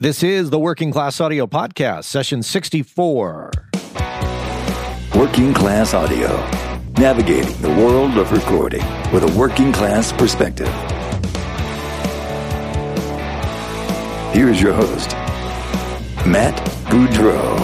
This is the Working Class Audio Podcast, session 64. Working Class Audio, navigating the world of recording with a working class perspective. Here's your host, Matt Boudreau.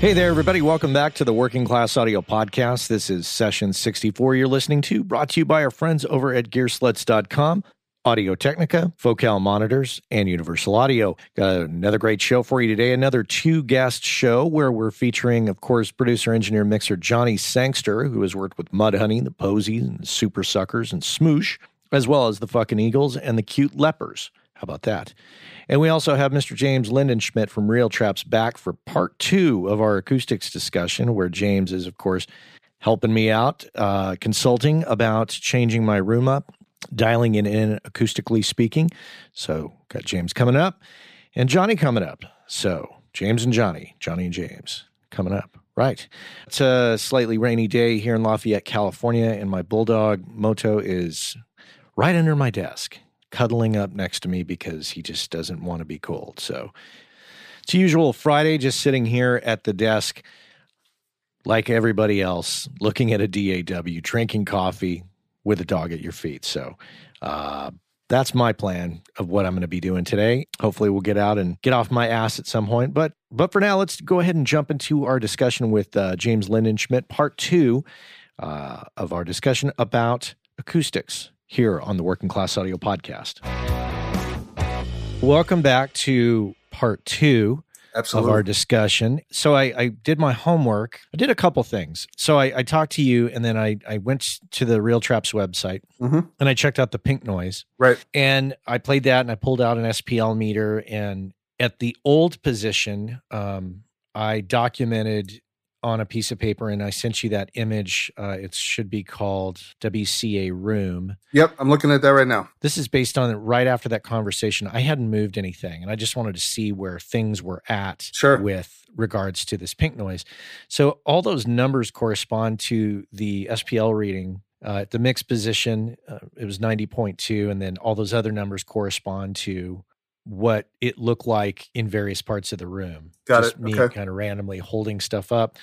Hey there, everybody. Welcome back to the Working Class Audio Podcast. This is session 64 you're listening to, brought to you by our friends over at gearslutz.com. Audio Technica, Focal Monitors, and Universal Audio. Got another great show for you today. Another two guest show where we're featuring, of course, producer, engineer, mixer Johnny Sangster, who has worked with Mudhoney, the Posies, and Supersuckers, and Smoosh, as well as the Fucking Eagles and the Cute Lepers. How about that? And we also have Mr. James Lindenschmidt from Real Traps back for part two of our acoustics discussion, where James is, of course, helping me out, uh, consulting about changing my room up dialing it in acoustically speaking. So, got James coming up and Johnny coming up. So, James and Johnny, Johnny and James coming up. Right. It's a slightly rainy day here in Lafayette, California, and my bulldog Moto is right under my desk, cuddling up next to me because he just doesn't want to be cold. So, it's usual Friday, just sitting here at the desk like everybody else, looking at a DAW, drinking coffee, with a dog at your feet. So uh, that's my plan of what I'm going to be doing today. Hopefully, we'll get out and get off my ass at some point. But but for now, let's go ahead and jump into our discussion with uh, James Lindenschmidt, part two uh, of our discussion about acoustics here on the Working Class Audio Podcast. Welcome back to part two Absolutely. of our discussion. So I, I, did my homework. I did a couple things. So I, I talked to you, and then I, I went to the Real Traps website, mm-hmm. and I checked out the pink noise. Right. And I played that, and I pulled out an SPL meter, and at the old position, um, I documented on a piece of paper and I sent you that image. Uh, it should be called WCA Room. Yep, I'm looking at that right now. This is based on right after that conversation. I hadn't moved anything and I just wanted to see where things were at sure. with regards to this pink noise. So all those numbers correspond to the SPL reading. Uh, the mixed position, uh, it was 90.2, and then all those other numbers correspond to what it looked like in various parts of the room. Got Just it. Me okay. kind of randomly holding stuff up.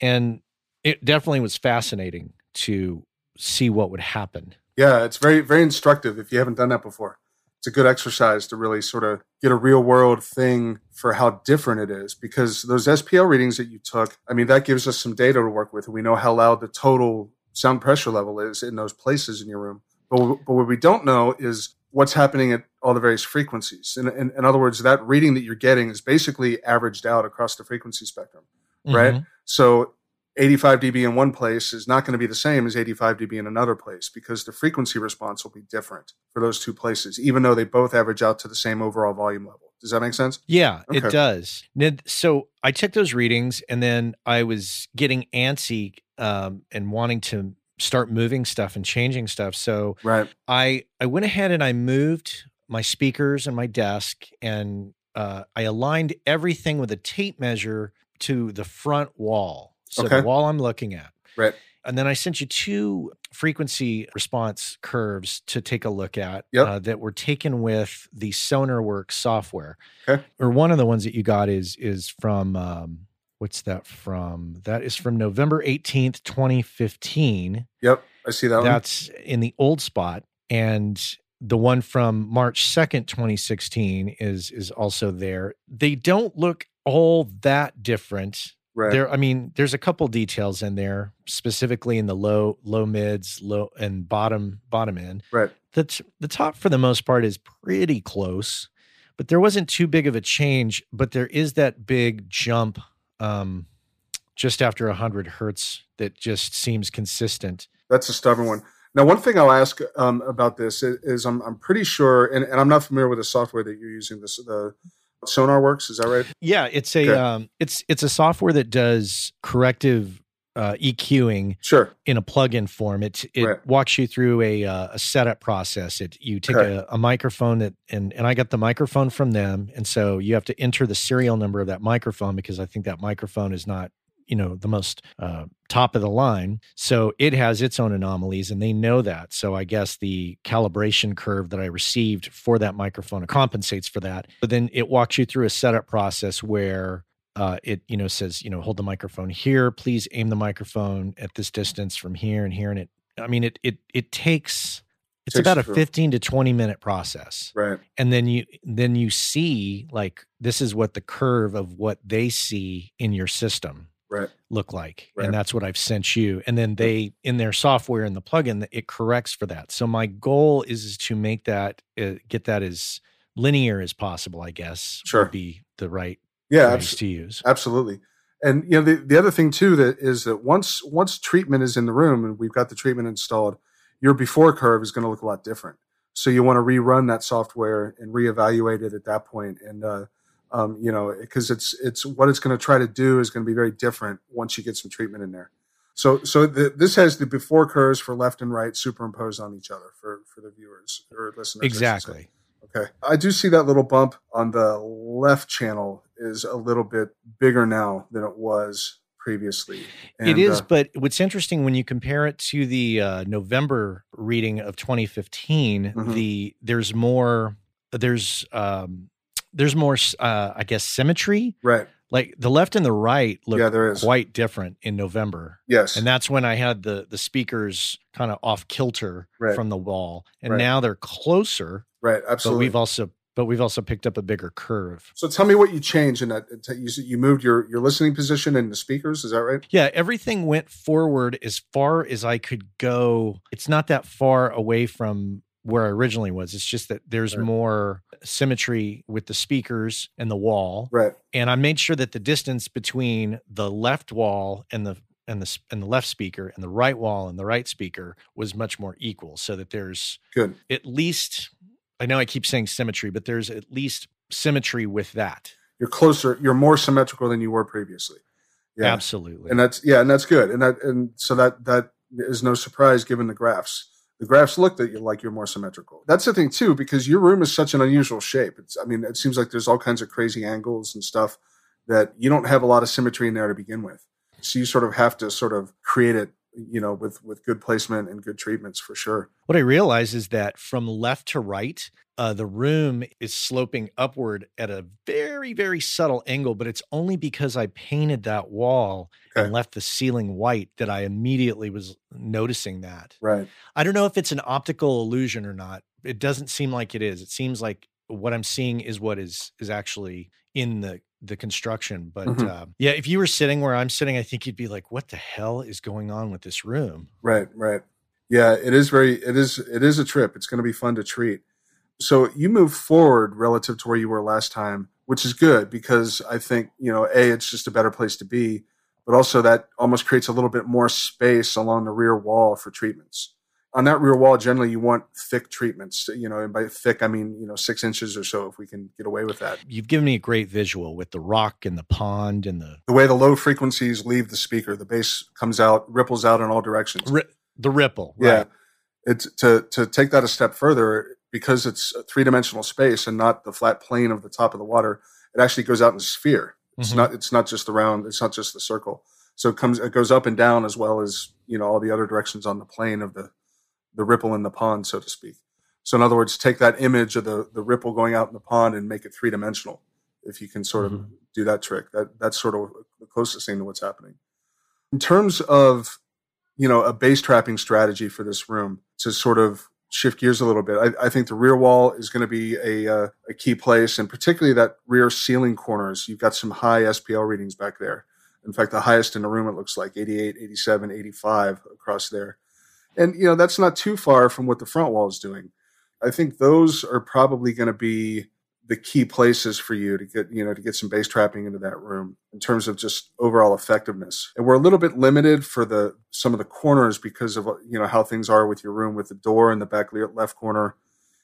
And it definitely was fascinating to see what would happen. Yeah, it's very, very instructive if you haven't done that before. It's a good exercise to really sort of get a real world thing for how different it is because those SPL readings that you took, I mean, that gives us some data to work with. We know how loud the total sound pressure level is in those places in your room. But, but what we don't know is what's happening at all the various frequencies. In, in, in, other words, that reading that you're getting is basically averaged out across the frequency spectrum, mm-hmm. right? So 85 dB in one place is not going to be the same as 85 dB in another place because the frequency response will be different for those two places, even though they both average out to the same overall volume level. Does that make sense? Yeah, okay. it does. So I took those readings and then I was getting antsy um, and wanting to start moving stuff and changing stuff. So right. I I went ahead and I moved my speakers and my desk and uh, I aligned everything with a tape measure to the front wall. So okay. the wall I'm looking at. Right. And then I sent you two frequency response curves to take a look at yep. uh, that were taken with the SonarWorks software. Okay. Or one of the ones that you got is is from um, what's that from? That is from November 18th, 2015. Yep, I see that That's one. in the old spot. And the one from March 2nd, 2016 is is also there. They don't look all that different. Right. There I mean, there's a couple details in there, specifically in the low low mids, low and bottom bottom end. Right. The t- the top for the most part is pretty close, but there wasn't too big of a change, but there is that big jump um, just after 100 hertz that just seems consistent. That's a stubborn one. Now, one thing I'll ask um, about this is, is I'm, I'm, pretty sure, and, and, I'm not familiar with the software that you're using. This the Sonarworks, is that right? Yeah, it's a Okay. um, it's it's a software that does corrective uh, EQing Sure. in a plug-in form. It it Right. walks you through a uh, a setup process. It you take a, a microphone that and and I got the microphone from them, and so you have to enter the serial number of that microphone because I think that microphone is not you know the most uh, top of the line. So it has its own anomalies, and they know that. So I guess the calibration curve that I received for that microphone compensates for that. But then it walks you through a setup process where uh, it you know says you know hold the microphone here please aim the microphone at this distance from here and here and it i mean it it it takes it's Takes about a 15 to 20 minute process Right. and then you then you see like this is what the curve of what they see in your system Right. look like Right. and that's what i've sent you and then they in their software in the plugin it corrects for that so my goal is, is to make that uh, get that as linear as possible i guess Sure. would be the right Yeah. abs- to use Absolutely. And you know the, the other thing too that is that once once treatment is in the room and we've got the treatment installed, your before curve is going to look a lot different. So you want to rerun that software and reevaluate it at that point. and uh, um, you know because it's it's what it's going to try to do is going to be very different once you get some treatment in there. So so the, this has the before curves for left and right superimposed on each other for for the viewers or listeners. I exactly Okay. I do see that little bump on the left channel is a little bit bigger now than it was previously. it And, is uh, but what's interesting when you compare it to the uh, november reading of 2015 Mhm. the there's more there's um there's more uh i guess symmetry right. like the left and the right look Yeah, there is. quite different in november Yes. and that's when i had the the speakers kind of off kilter Right. from the wall and Right. now they're closer right. but Absolutely. we've also but we've also picked up a bigger curve so tell me what you changed in that. You, said you moved your, your listening position and the speakers. Is that right? Yeah, everything went forward as far as I could go. It's not that far away from where I originally was. It's just that there's Right. more symmetry with the speakers and the wall. Right. And I made sure that the distance between the left wall and the and the and the left speaker and the right wall and the right speaker was much more equal so that there's Good. at least I know I keep saying symmetry, but there's at least symmetry with that. You're closer. You're more symmetrical than you were previously. Yeah. Absolutely. and that's yeah, and that's good. And that and so that that is no surprise given the graphs. The graphs look that you like you're more symmetrical. That's the thing too, because your room is such an unusual shape. It's I mean, it seems like there's all kinds of crazy angles and stuff that you don't have a lot of symmetry in there to begin with. So you sort of have to sort of create it, you know, with with good placement and good treatments for sure. What I realize is that from left to right, uh, the room is sloping upward at a very, very subtle angle, but it's only because I painted that wall Okay. and left the ceiling white that I immediately was noticing that. Right. I don't know if it's an optical illusion or not. It doesn't seem like it is. It seems like what I'm seeing is what is is actually in the the construction. But Mhm. uh, yeah, if you were sitting where I'm sitting, I think you'd be like, "What the hell is going on with this room?" Right, right. Yeah, it is very it is it is a trip. It's going to be fun to treat. So you move forward relative to where you were last time, which is good because I think, you know, A, it's just a better place to be, but also that almost creates a little bit more space along the rear wall for treatments. On that rear wall, generally you want thick treatments, you know, and by thick I mean, you know, six inches or so if we can get away with that. You've given me a great visual with the rock and the pond and the The way the low frequencies leave the speaker, the bass comes out, ripples out in all directions. ri- the ripple. Yeah. It's to to take that a step further because it's a three dimensional space and not the flat plane of the top of the water. It actually goes out in a sphere. It's Mhm. not it's not just the round. It's not just the circle. So it comes it goes up and down as well as you know all the other directions on the plane of the the ripple in the pond, so to speak. So in other words, take that image of the the ripple going out in the pond and make it three dimensional. If you can sort of Mhm. do that trick, that that's sort of the closest thing to what's happening. In terms of you know a bass trapping strategy for this room to sort of shift gears a little bit. I, I think the rear wall is going to be a, uh, a key place, and particularly that rear ceiling corners. You've got some high SPL readings back there. In fact, the highest in the room, it looks like 88, 87, 85 across there. And, you know, that's not too far from what the front wall is doing. I think those are probably going to be the key places for you to get, you know, to get some bass trapping into that room in terms of just overall effectiveness. And we're a little bit limited for the some of the corners because of you know how things are with your room with the door in the back left corner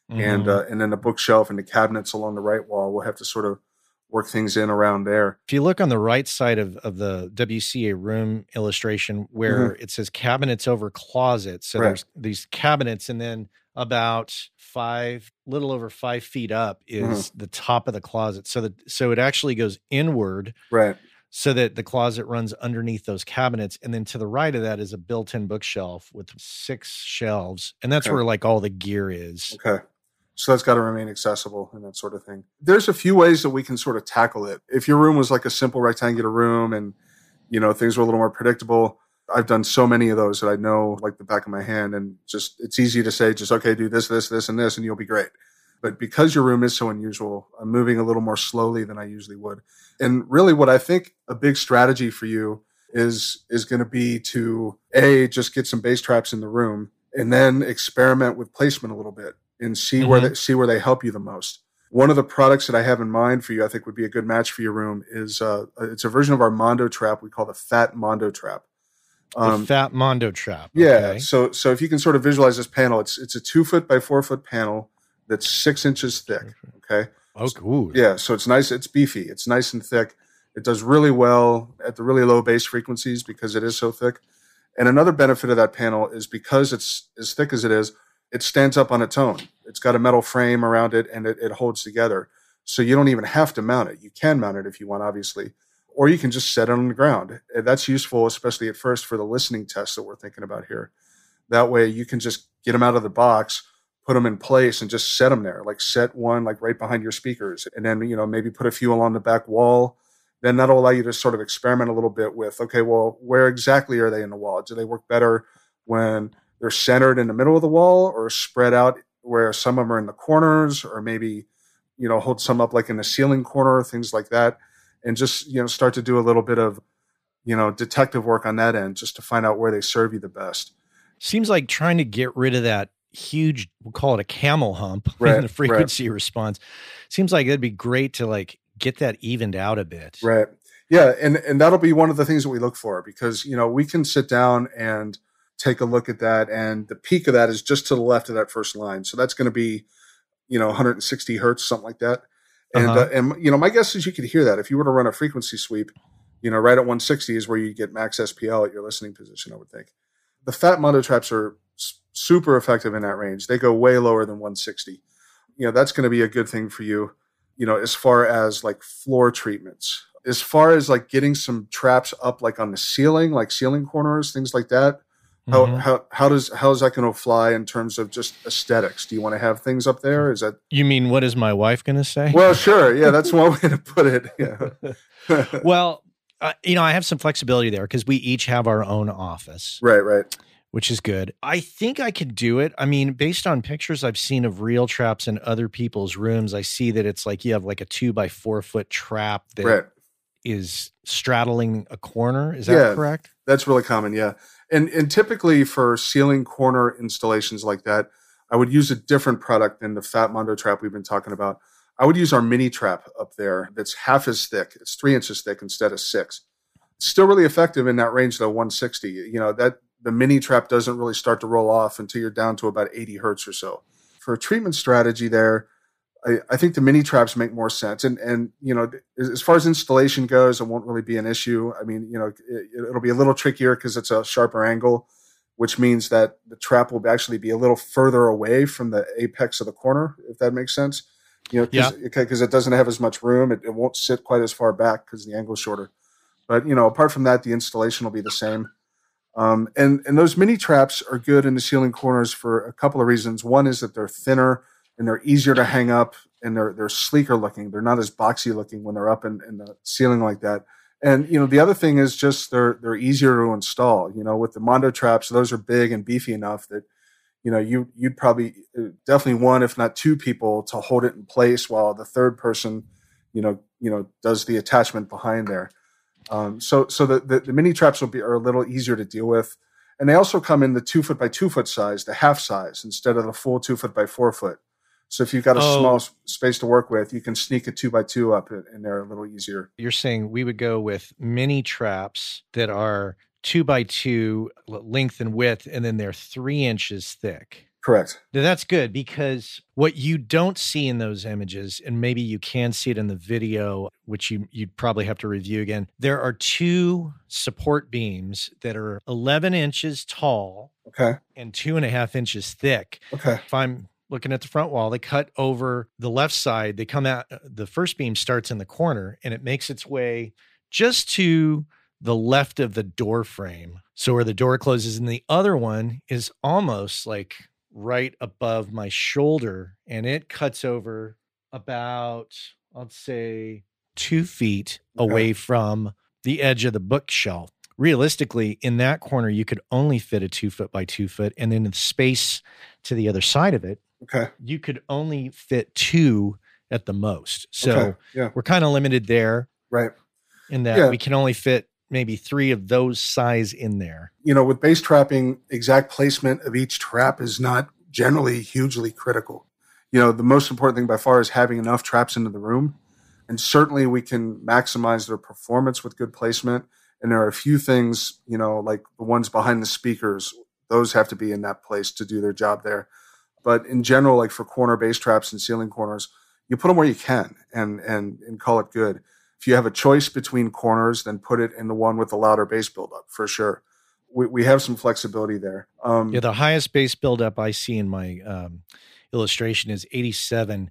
and Mhm. uh, and then the bookshelf and the cabinets along the right wall. We'll have to sort of work things in around there. if you look on the right side of, of the WCA room illustration where it says cabinets over closets, so Mm-hmm. Right. there's these cabinets, and then about five, little over five feet up is Mm-hmm. the top of the closet. So that so it actually goes inward. Right. so that the closet runs underneath those cabinets. And then to the right of that is a built in bookshelf with six shelves. And that's Okay. where like all the gear is. Okay. So that's got to remain accessible and that sort of thing. There's a few ways that we can sort of tackle it. If your room was like a simple rectangular room and, you know, things were a little more predictable, I've done so many of those that I know like the back of my hand and just, it's easy to say, just, okay, do this, this, this, and this, and you'll be great. But because your room is so unusual, I'm moving a little more slowly than I usually would. And really what I think a big strategy for you is, is going to be to A, just get some bass traps in the room and then experiment with placement a little bit and see where Mhm. they see where they help you the most. One of the products that I have in mind for you, I think would be a good match for your room is uh, it's a version of our Mondo trap we call the Fat Mondo trap. the Fat Mondo trap. Um, yeah, so so if you can sort of visualize this panel, it's it's a two foot by four foot panel that's six inches thick. Okay, Oh, cool. yeah, so it's nice, it's beefy, it's nice and thick. It does really well at the really low bass frequencies because it is so thick. And another benefit of that panel is because it's as thick as it is, it stands up on its own. It's got a metal frame around it and it, it holds together. So you don't even have to mount it. You can mount it if you want, obviously, or you can just set it on the ground. That's useful, especially at first for the listening tests that we're thinking about here. That way you can just get them out of the box, put them in place and just set them there. Like set one like right behind your speakers and then, you know, maybe put a few along the back wall. Then that'll allow you to sort of experiment a little bit with, okay, well, where exactly are they in the wall? Do they work better when they're centered in the middle of the wall or spread out where some of them are in the corners or maybe, you know, hold some up like in the ceiling corner, things like that. And just, you know, start to do a little bit of, you know, detective work on that end just to find out where they serve you the best. Seems like trying to get rid of that huge, we'll call it a camel hump Right, in the frequency response. Seems like it'd be great to like get that evened out a bit. Right. Yeah, and and that'll be one of the things that we look for because you know we can sit down and take a look at that, and the peak of that is just to the left of that first line, so that's going to be you know 160 hertz, something like that. And Uh-huh. uh, and you know my guess is you could hear that if you were to run a frequency sweep, you know right at 160 is where you get max SPL at your listening position. I would think the fat Mondo traps are s- super effective in that range. They go way lower than 160. You know that's going to be a good thing for you you know, as far as like floor treatments, as far as like getting some traps up like on the ceiling, like ceiling corners, things like that. How Mhm. how how does how is that going to fly in terms of just aesthetics? Do you want to have things up there? Is that You mean what is my wife going to say? well, sure, yeah, that's one way to put it. Yeah, well, uh, you know, I have some flexibility there because we each have our own office, right, right, which is good. I think I could do it. I mean, based on pictures I've seen of real traps in other people's rooms, I see that it's like you have like a two by four foot trap that is right. straddling a corner. Is that Yeah. correct? That's really common, yeah. And and typically for ceiling corner installations like that, I would use a different product than the Fat Mondo trap we've been talking about. I would use our mini trap up there that's half as thick. It's three inches thick instead of six. It's still really effective in that range though, 160. You know, that the mini trap doesn't really start to roll off until you're down to about 80 hertz or so. For a treatment strategy there, I, I think the mini traps make more sense. And and you know, as, far as installation goes, it won't really be an issue. I mean, you know, it, it'll be a little trickier because it's a sharper angle, which means that the trap will actually be a little further away from the apex of the corner, if that makes sense. You know, Yeah. because it doesn't have as much room, it, it won't sit quite as far back because the angle's shorter. But you know, apart from that, the installation will be the same. Um, and and those mini traps are good in the ceiling corners for a couple of reasons. One is that they're thinner and they're easier to hang up and they're they're sleeker looking. They're not as boxy looking when they're up in, in the ceiling like that. And you know the other thing is just they're they're easier to install. You know with the Mondo traps, those are big and beefy enough that you know you you'd probably uh, definitely one if not two people to hold it in place while the third person you know you know does the attachment behind there. Um, so so the, the the mini traps will be are a little easier to deal with. And they also come in the two foot by two foot size, the half size, instead of the full two foot by four foot. So if you've got a Oh. small space to work with, you can sneak a two by two up in there a little easier. You're saying we would go with mini traps that are two by two length and width, and then they're three inches thick. Correct. Now, that's good because what you don't see in those images, and maybe you can see it in the video, which you you'd probably have to review again. There are two support beams that are 11 inches tall Okay. and two and a half inches thick. Okay. If I'm looking at the front wall, they cut over the left side. They come out. Uh, the first beam starts in the corner, and it makes its way just to the left of the door frame. So where the door closes, and the other one is almost like right above my shoulder, and it cuts over about, I'll say, two feet Okay. away from the edge of the bookshelf. Realistically, in that corner, you could only fit a two foot by two foot, and then the space to the other side of it, Okay. you could only fit two at the most. So okay. Yeah. we're kind of limited there Right. in that Yeah. we can only fit maybe three of those size in there. you know, with bass trapping, exact placement of each trap is not generally hugely critical. You know, the most important thing by far is having enough traps into the room. And certainly we can maximize their performance with good placement. And there are a few things, you know, like the ones behind the speakers, those have to be in that place to do their job there. But in general, like for corner bass traps and ceiling corners, you put them where you can and and and call it good. If you have a choice between corners, then put it in the one with the louder bass buildup for sure we, we have some flexibility there. Um, Yeah, the highest bass buildup I see in my um, illustration is 87.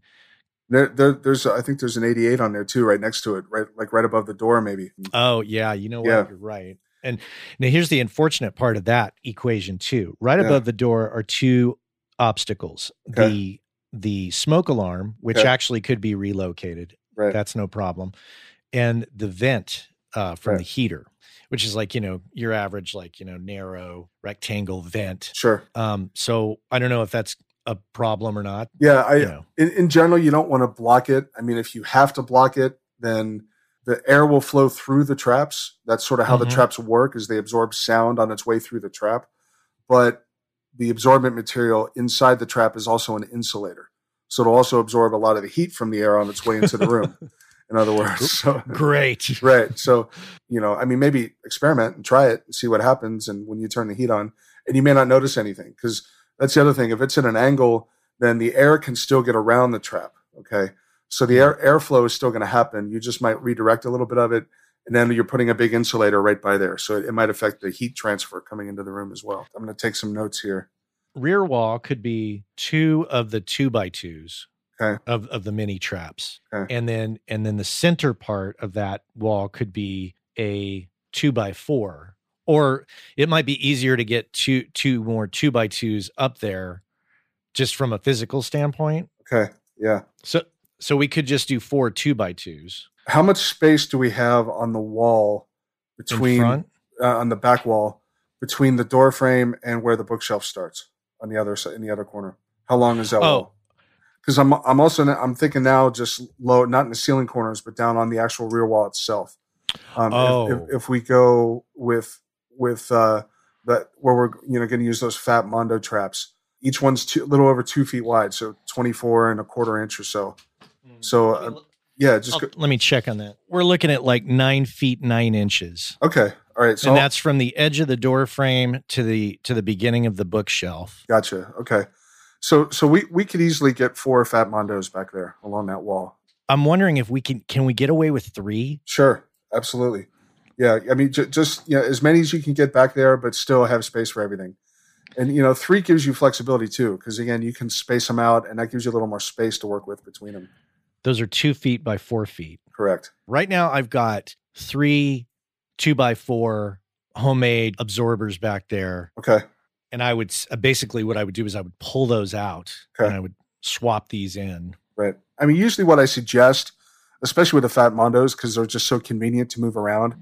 there, there, there's, I think there's an 88 on there too, right next to it, right, like right above the door, maybe. Oh, yeah, you know what? Yeah. You're right. And now here's the unfortunate part of that equation too. Right Yeah. above the door are two obstacles. Okay. The the smoke alarm, which Okay. actually could be relocated. Right. That's no problem. And the vent uh, from Right. the heater, which is like, you know, your average, like, you know, narrow rectangle vent. Sure. Um, so I don't know if that's a problem or not. Yeah. I, you know. in, in general, you don't want to block it. I mean, if you have to block it, then the air will flow through the traps. That's sort of how Mhm. the traps work is they absorb sound on its way through the trap. But the absorbent material inside the trap is also an insulator. So it'll also absorb a lot of the heat from the air on its way into the room. In other words, so Great. right. So, you know, I mean, maybe experiment and try it and see what happens. And when you turn the heat on, and you may not notice anything because that's the other thing. If it's at an angle, then the air can still get around the trap. Okay. So the air hmm. airflow is still going to happen. You just might redirect a little bit of it. And then you're putting a big insulator right by there. So it, it might affect the heat transfer coming into the room as well. I'm going to take some notes here. Rear wall could be two of the two by twos Okay. of, of the mini traps. Okay. And then and then the center part of that wall could be a two by four. Or it might be easier to get two two more two by twos up there just from a physical standpoint. Okay. Yeah. So so we could just do four two by twos How much space do we have on the wall between uh, on the back wall between the door frame and where the bookshelf starts on the other side in the other corner how long is that Oh. because i'm i'm also i'm thinking now just low not in the ceiling corners but down on the actual rear wall itself um, if- Oh. if, if, we go with with uh that where we're you know going to use those fat mondo traps each one's two, a little over two feet wide so 24 and a quarter inch or so so uh, yeah just go, let me check on that. We're looking at like nine feet nine inches. okay all right so and that's from the edge of the door frame to the to the beginning of the bookshelf. Gotcha. Okay. So so we we could easily get four fat mondos back there along that wall. I'm wondering if we can can we get away with three? Sure. Absolutely. Yeah. I mean, j- just you know, as many as you can get back there, but still have space for everything. And you know, three gives you flexibility too, because again, you can space them out, and that gives you a little more space to work with between them. Those are two feet by four feet. Correct. Right now, I've got three two by four homemade absorbers back there, Okay. and I would basically what I would do is I would pull those out Okay. and I would swap these in. Right. I mean, usually what I suggest, especially with the fat mondos, because they're just so convenient to move around,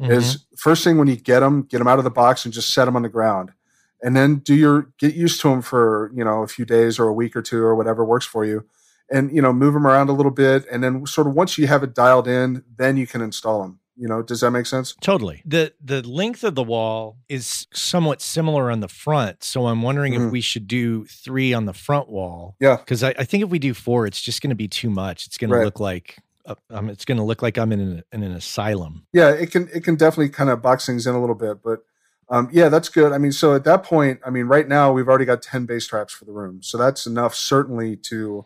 Mhm. is first thing when you get them, get them out of the box and just set them on the ground, and then do your get used to them for you know a few days or a week or two or whatever works for you, and you know move them around a little bit, and then sort of once you have it dialed in, then you can install them. You know, does that make sense? Totally. The the length of the wall is somewhat similar on the front. So I'm wondering Mhm. if we should do three on the front wall. Yeah. Because I, I think if we do four, it's just going to be too much. It's going Right. to look like uh, um, it's going to look like I'm in an, in an asylum. Yeah, it can it can definitely kind of box things in a little bit, but um, yeah, that's good. I mean, so at that point, I mean, right now we've already got ten bass traps for the room, so that's enough certainly to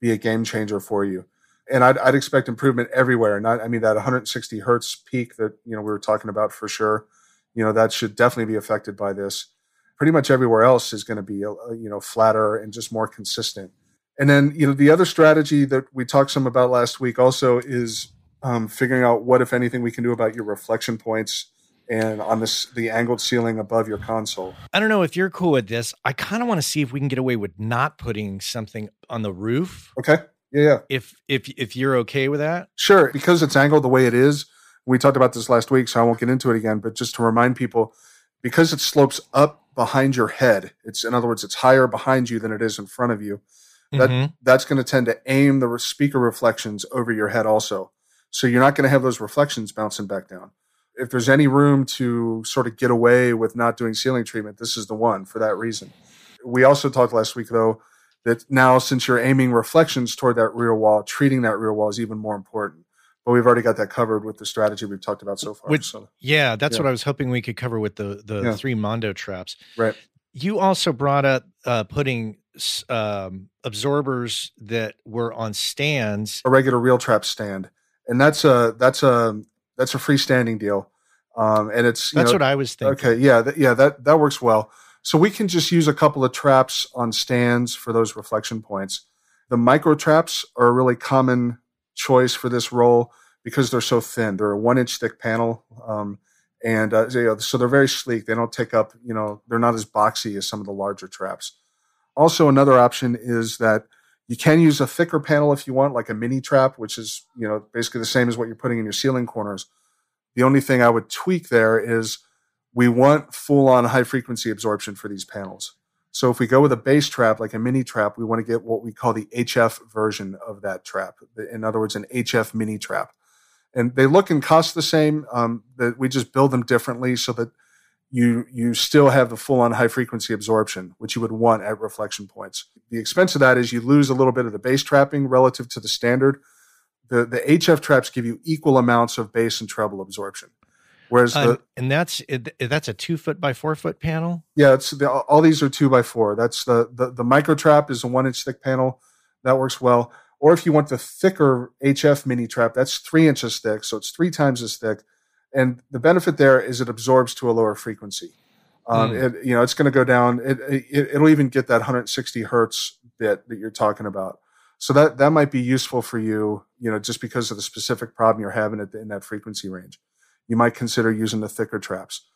be a game changer for you. And I'd, I'd expect improvement everywhere. Not, I mean, that 160 hertz peak that you know we were talking about for sure. You know, that should definitely be affected by this. Pretty much everywhere else is going to be uh, you know flatter and just more consistent. And then you know the other strategy that we talked some about last week also is um, figuring out what, if anything, we can do about your reflection points and on this the angled ceiling above your console. I don't know if you're cool with this. I kind of want to see if we can get away with not putting something on the roof. Okay. Yeah, yeah. If if if you're okay with that. Sure, because it's angled the way it is. We talked about this last week, so I won't get into it again, but just to remind people because it slopes up behind your head. It's in other words, it's higher behind you than it is in front of you. That Mhm. that's going to tend to aim the speaker reflections over your head also. So you're not going to have those reflections bouncing back down. If there's any room to sort of get away with not doing ceiling treatment, this is the one for that reason. We also talked last week though that now since you're aiming reflections toward that rear wall, treating that rear wall is even more important. But we've already got that covered with the strategy we've talked about so far. Which- so, Yeah, that's Yeah. what I was hoping we could cover with the the Yeah. three Mondo traps. right. You also brought up uh, putting um, absorbers that were on stands. a regular real trap stand, and that's a that's a that's a freestanding deal, um, and it's you That's know, what I was thinking. okay, yeah, th- yeah, that that works well. So we can just use a couple of traps on stands for those reflection points. The micro traps are a really common choice for this role because they're so thin. They're a one inch thick panel, um, and uh, know, so they're very sleek. They don't take up, you know, they're not as boxy as some of the larger traps. Also, another option is that you can use a thicker panel if you want, like a mini trap, which is you know basically the same as what you're putting in your ceiling corners. The only thing I would tweak there is we want full on high frequency absorption for these panels. So if we go with a bass trap, like a mini trap, we want to get what we call the HF version of that trap. In other words, an HF mini trap. And they look and cost the same. Um, that we just build them differently so that you you still have the full on high frequency absorption, which you would want at reflection points. The expense of that is you lose a little bit of the bass trapping relative to the standard. The the HF traps give you equal amounts of bass and treble absorption. Whereas the Um, and that's it- that's a two foot by four foot panel. yeah, it's the, all these are two by four. That's the, the the micro trap is a one inch thick panel that works well. Or if you want the thicker HF mini trap, that's three inches thick, so it's three times as thick. And the benefit there is it absorbs to a lower frequency. Um, Hmm. it, you know, it's going to go down. It, it it'll even get that 160 hertz bit that you're talking about. So that that might be useful for you. You know, just because of the specific problem you're having at the, in that frequency range, you might consider using the thicker traps.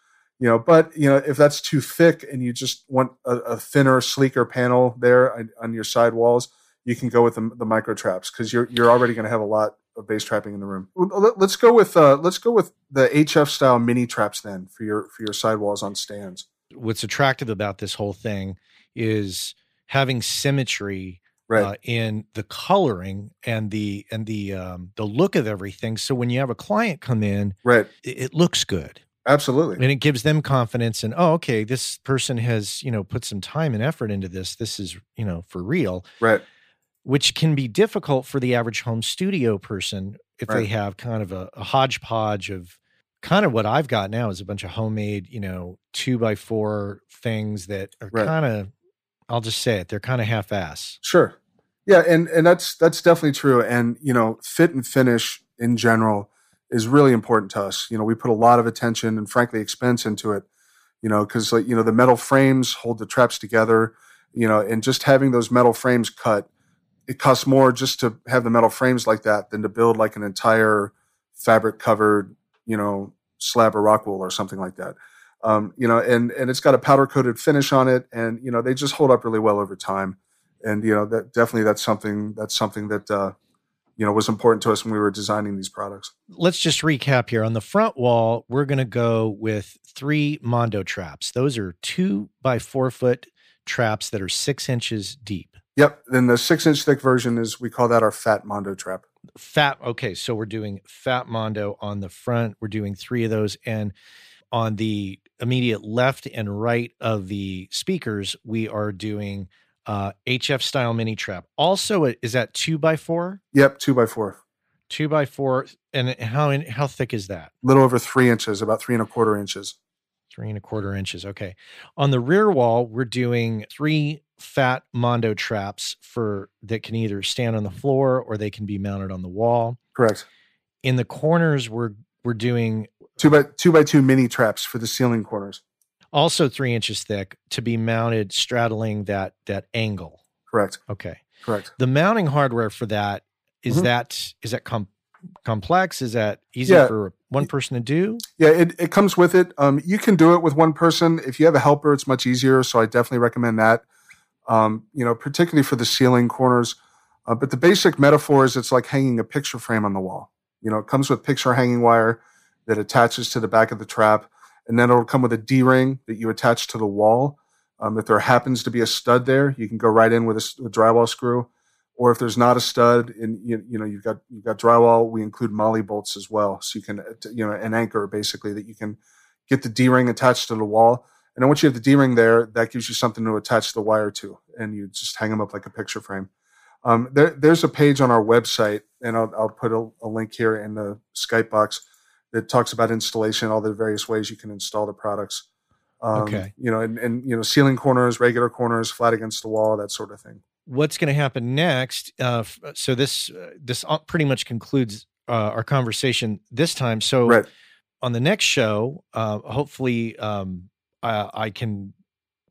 You know but you know if that's too thick and you just want a, a thinner sleeker panel there on, on your side walls you can go with the, the micro traps because you're you're already going to have a lot of bass trapping in the room. Let, us go with uh let's go with the hf style mini traps then for your for your side walls on stands. What's attractive about this whole thing is having symmetry right. uh, in the coloring and the and the um, the look of everything. So when you have a client come in, right. it, it looks good. absolutely. And it gives them confidence and oh okay this person has you know put some time and effort into this. This is you know for real. Right. Which can be difficult for the average home studio person if they have kind of a, a hodgepodge of kind of what i've got now is a bunch of homemade you know two by four things that are Right. kind of i'll just say it they're kind of half-ass Sure. Yeah, and and that's that's definitely true. And you know, fit and finish in general is really important to us. You know, we put a lot of attention and frankly expense into it. You know, because like you know the metal frames hold the traps together. You know, and just having those metal frames cut, it costs more just to have the metal frames like that than to build like an entire fabric covered, you know, slab of rock wool or something like that. Um, you know, and and it's got a powder coated finish on it, and you know they just hold up really well over time and you know that definitely that's something that's something that uh, you know was important to us when we were designing these products. let's just recap here on the front wall we're going to go with three mondo traps those are two by four foot traps that are six inches deep Yep. Then the six inch thick version is we call that our fat Mondo trap. fat okay so we're doing fat mondo on the front we're doing three of those and on the immediate left and right of the speakers we are doing uh hf style mini trap. Also is that two by four? Yep, two by four, two by four and how in how thick is that? A little over three inches, about three and a quarter inches. three and a quarter inches okay. On the rear wall we're doing three fat mondo traps for that can either stand on the floor or they can be mounted on the wall. Correct. in the corners we're we're doing Two by two by two mini traps for the ceiling corners. also three inches thick to be mounted straddling that that angle Correct. okay Correct. the mounting hardware for that is Mhm. that is that com- complex? Is that easy Yeah. for one person to do? Yeah, it, it comes with it. Um, you can do it with one person. If you have a helper, it's much easier. So I definitely recommend that. Um, you know, particularly for the ceiling corners. Uh, but the basic metaphor is it's like hanging a picture frame on the wall. You know, it comes with picture hanging wire that attaches to the back of the trap, and then it'll come with a D ring that you attach to the wall. Um, if there happens to be a stud there, you can go right in with a drywall screw. Or if there's not a stud, and you, you know you've got you've got drywall, we include molly bolts as well, so you can you know an anchor basically that you can get the D ring attached to the wall. And then once you have the D ring there, that gives you something to attach the wire to, and you just hang them up like a picture frame. Um, there, there's a page on our website, and I'll, I'll put a, a link here in the Skype box that talks about installation, all the various ways you can install the products. Um, Okay. You know, and, and you know, ceiling corners, regular corners, flat against the wall, that sort of thing. What's going to happen next? Uh, so this uh, this pretty much concludes uh, our conversation this time. So Right. on the next show, uh, hopefully, um, I, I can.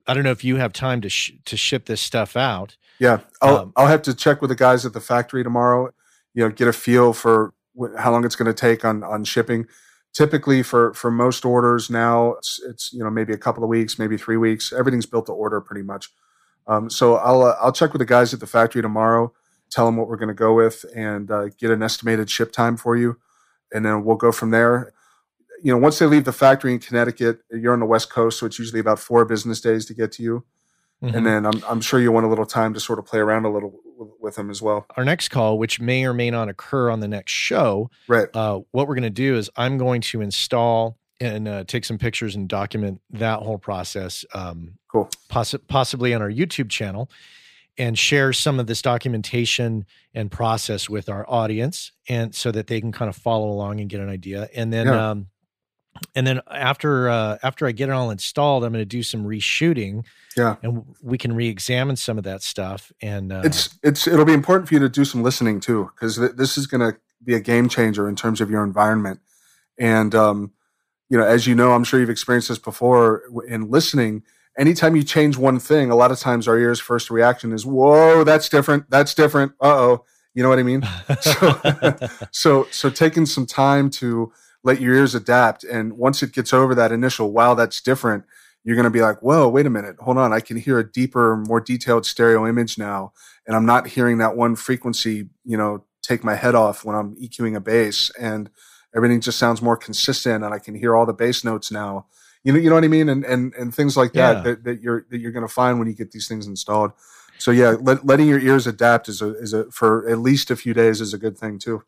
I don't know if you have time to sh- to ship this stuff out. Yeah, I'll Um, I'll have to check with the guys at the factory tomorrow. You know, get a feel for how long it's going to take on on shipping. Typically, for for most orders now, it's, it's you know maybe a couple of weeks, maybe three weeks. Everything's built to order pretty much. Um, so I'll uh, I'll check with the guys at the factory tomorrow. Tell them what we're going to go with and uh, get an estimated ship time for you, and then we'll go from there. You know, once they leave the factory in Connecticut, you're on the West Coast, so it's usually about four business days to get to you Mhm. and then I'm, I'm sure you want a little time to sort of play around a little with, with them as well. our next call, which may or may not occur on the next show, Right. uh, what we're going to do is I'm going to install and uh, take some pictures and document that whole process, um, Cool. possi- possibly on our YouTube channel, and share some of this documentation and process with our audience, and so that they can kind of follow along and get an idea. And then, Yeah. um, and then after uh, after I get it all installed, I'm going to do some reshooting, Yeah. and we can re-examine some of that stuff. And uh, It's it's it'll be important for you to do some listening too, because th- this is going to be a game changer in terms of your environment. And um, you know, as you know, I'm sure you've experienced this before in listening. Anytime you change one thing, a lot of times our ears' first reaction is, "Whoa, that's different. That's different. Uh oh." You know what I mean? so, so so taking some time to let your ears adapt. And once it gets over that initial wow that's different you're going to be like whoa wait a minute. Hold on. I can hear a deeper more detailed stereo image now and i'm not hearing that one frequency you know take my head off when i'm eqing a bass and everything just sounds more consistent and i can hear all the bass notes now. You know you know what i mean? And and, and things like that, Yeah. that that you're that you're going to find when you get these things installed. So yeah let, letting your ears adapt is a is a for at least a few days is a good thing too.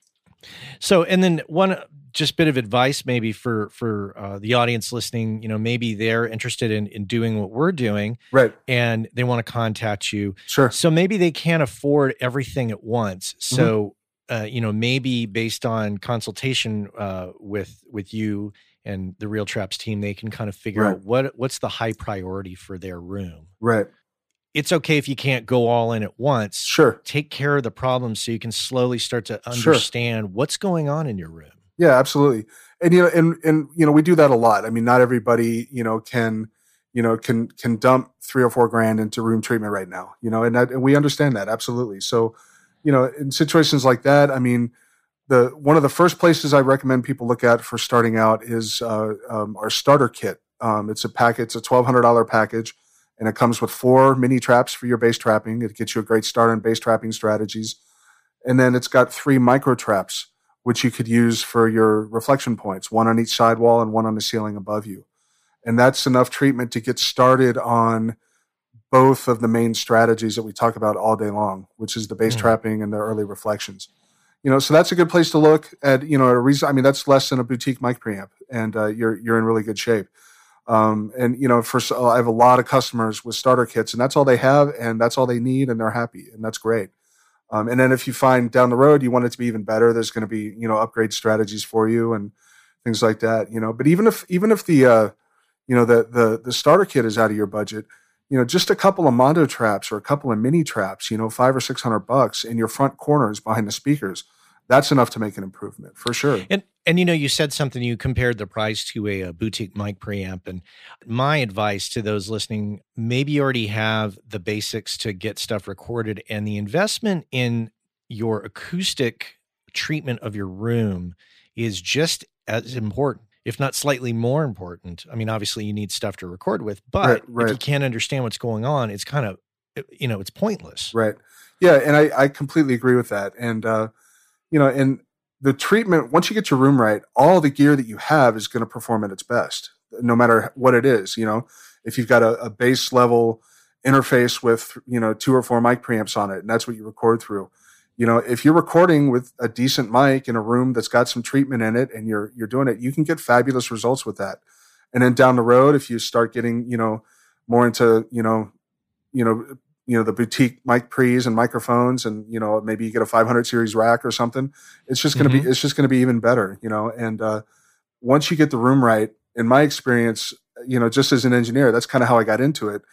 So, and then one just a bit of advice maybe for for uh, the audience listening. You know, maybe they're interested in in doing what we're doing, right and they want to contact you. sure So maybe they can't afford everything at once. Mm-hmm. So, uh, you know, maybe based on consultation uh, with with you and the Real Traps team, they can kind of figure Right. out what what's the high priority for their room. right It's okay if you can't go all in at once. sure Take care of the problem so you can slowly start to Sure. understand what's going on in your room. Yeah, absolutely. And you know, and and you know, we do that a lot. I mean, not everybody, you know, can you know can can dump three or four grand into room treatment right now. You know, and that, and we understand that absolutely. So, you know, in situations like that, I mean, the one of the first places I recommend people look at for starting out is uh, um, our starter kit. Um, it's a packet. It's a twelve hundred dollar package, and it comes with four mini traps for your bass trapping. It gets you a great start on bass trapping strategies, and then it's got three micro traps which you could use for your reflection points, one on each sidewall and one on the ceiling above you. And that's enough treatment to get started on both of the main strategies that we talk about all day long, which is the bass Mhm. trapping and the early reflections. You know, so that's a good place to look at, you know, a reason, I mean, that's less than a boutique mic preamp and uh, you're, you're in really good shape. Um, and you know, for I have a lot of customers with starter kits, and that's all they have, and that's all they need, and they're happy, and that's great. Um, and then if you find down the road you want it to be even better, there's going to be you know upgrade strategies for you and things like that. You know, but even if even if the uh, you know the the the starter kit is out of your budget, you know, just a couple of Mondo traps or a couple of mini traps, you know, five or six hundred bucks in your front corners behind the speakers, that's enough to make an improvement for sure. And and you know, you said something. You compared the price to a, a boutique mic preamp, and my advice to those listening: maybe you already have the basics to get stuff recorded, and the investment in your acoustic treatment of your room is just as important, if not slightly more important. I mean, obviously you need stuff to record with, but Right, right. if you can't understand what's going on, it's kind of you know, it's pointless. Right. Yeah, and I, I completely agree with that. And uh, you know, and the treatment once you get your room right, all the gear that you have is going to perform at its best, no matter what it is. You know, if you've got a, a base level interface with you know two or four mic preamps on it, and that's what you record through. You know, if you're recording with a decent mic in a room that's got some treatment in it, and you're you're doing it, you can get fabulous results with that. And then down the road, if you start getting you know more into you know you know you know the boutique mic pre's and microphones and you know maybe you get a 500 series rack or something it's just going to be it's just going to be even better you know? And uh, once you get the room right in my experience you know just as an engineer that's kind of how i got into it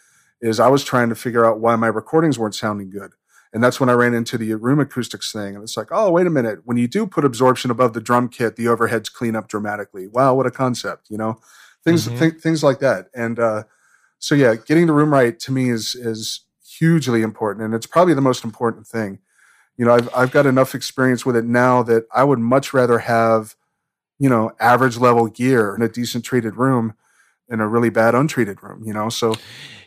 is i was trying to figure out why my recordings weren't sounding good. And that's when i ran into the room acoustics thing and it's like oh wait a minute when you do put absorption above the drum kit the overheads clean up dramatically. Wow what a concept you know? Things Mhm. th- things like that. And uh, so yeah getting the room right to me is is hugely important and it's probably the most important thing. You know i've i've got enough experience with it now that i would much rather have you know average level gear in a decent treated room in a really bad untreated room you know? So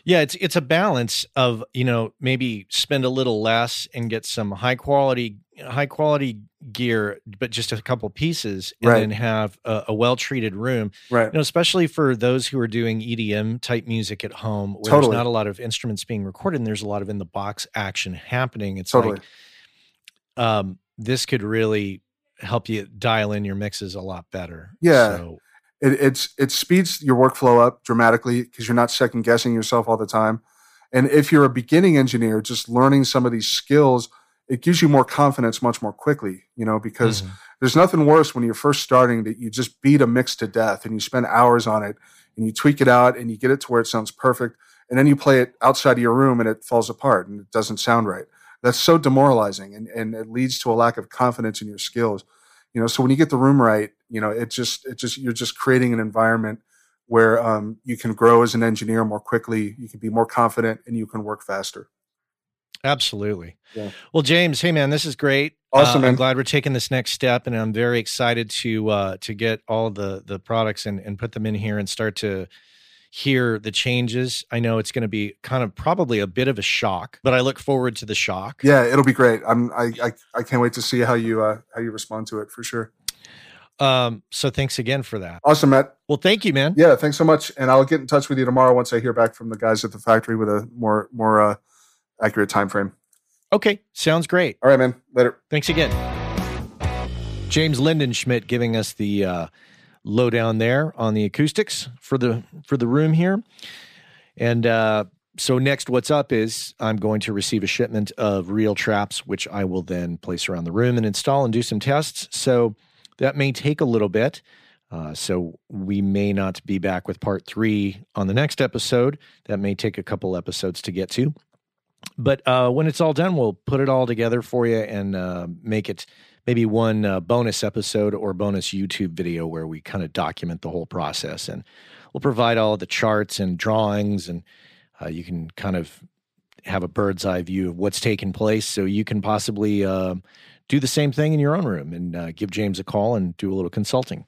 Yeah, it's it's a balance of you know maybe spend a little less and get some high quality high quality gear, but just a couple pieces, and Right. then have a, a well treated room. right You know, especially for those who are doing EDM type music at home, where Totally. there's not a lot of instruments being recorded, and there's a lot of in the box action happening. It's totally like um, this could really help you dial in your mixes a lot better. Yeah. So, it, it's it speeds your workflow up dramatically because you're not second guessing yourself all the time. And if you're a beginning engineer, just learning some of these skills, it gives you more confidence much more quickly. You know, because mhm. there's nothing worse when you're first starting that you just beat a mix to death and you spend hours on it and you tweak it out and you get it to where it sounds perfect and then you play it outside of your room and it falls apart and it doesn't sound right. That's so demoralizing and, and it leads to a lack of confidence in your skills. You know, so when you get the room right, you know, it just it just you're just creating an environment where um, you can grow as an engineer more quickly, you can be more confident, and you can work faster. Absolutely. Yeah. Well, James, hey man, this is great. Awesome, Uh, I'm glad we're taking this next step, and I'm very excited to uh, to get all the the products and and put them in here and start to hear the changes. I know it's going to be kind of probably a bit of a shock, but I look forward to the shock. Yeah, it'll be great. I'm I I, I can't wait to see how you uh, how you respond to it for sure. Um, so thanks again for that. Awesome, Matt. Well, thank you, man. Yeah, thanks so much, and I'll get in touch with you tomorrow once I hear back from the guys at the factory with a more more uh, accurate time frame. Okay, sounds great. All right, man. Later. Thanks again. James Lindenschmidt giving us the uh, lowdown there on the acoustics for the for the room here. And uh, so next, what's up is I'm going to receive a shipment of RealTraps, which I will then place around the room and install and do some tests. So that may take a little bit. Uh, so we may not be back with part three on the next episode. That may take a couple episodes to get to. But uh, when it's all done, we'll put it all together for you and uh, make it maybe one uh, bonus episode or bonus YouTube video where we kind of document the whole process. And we'll provide all the charts and drawings, and uh, you can kind of have a bird's eye view of what's taking place. So you can possibly uh, do the same thing in your own room and uh, give James a call and do a little consulting.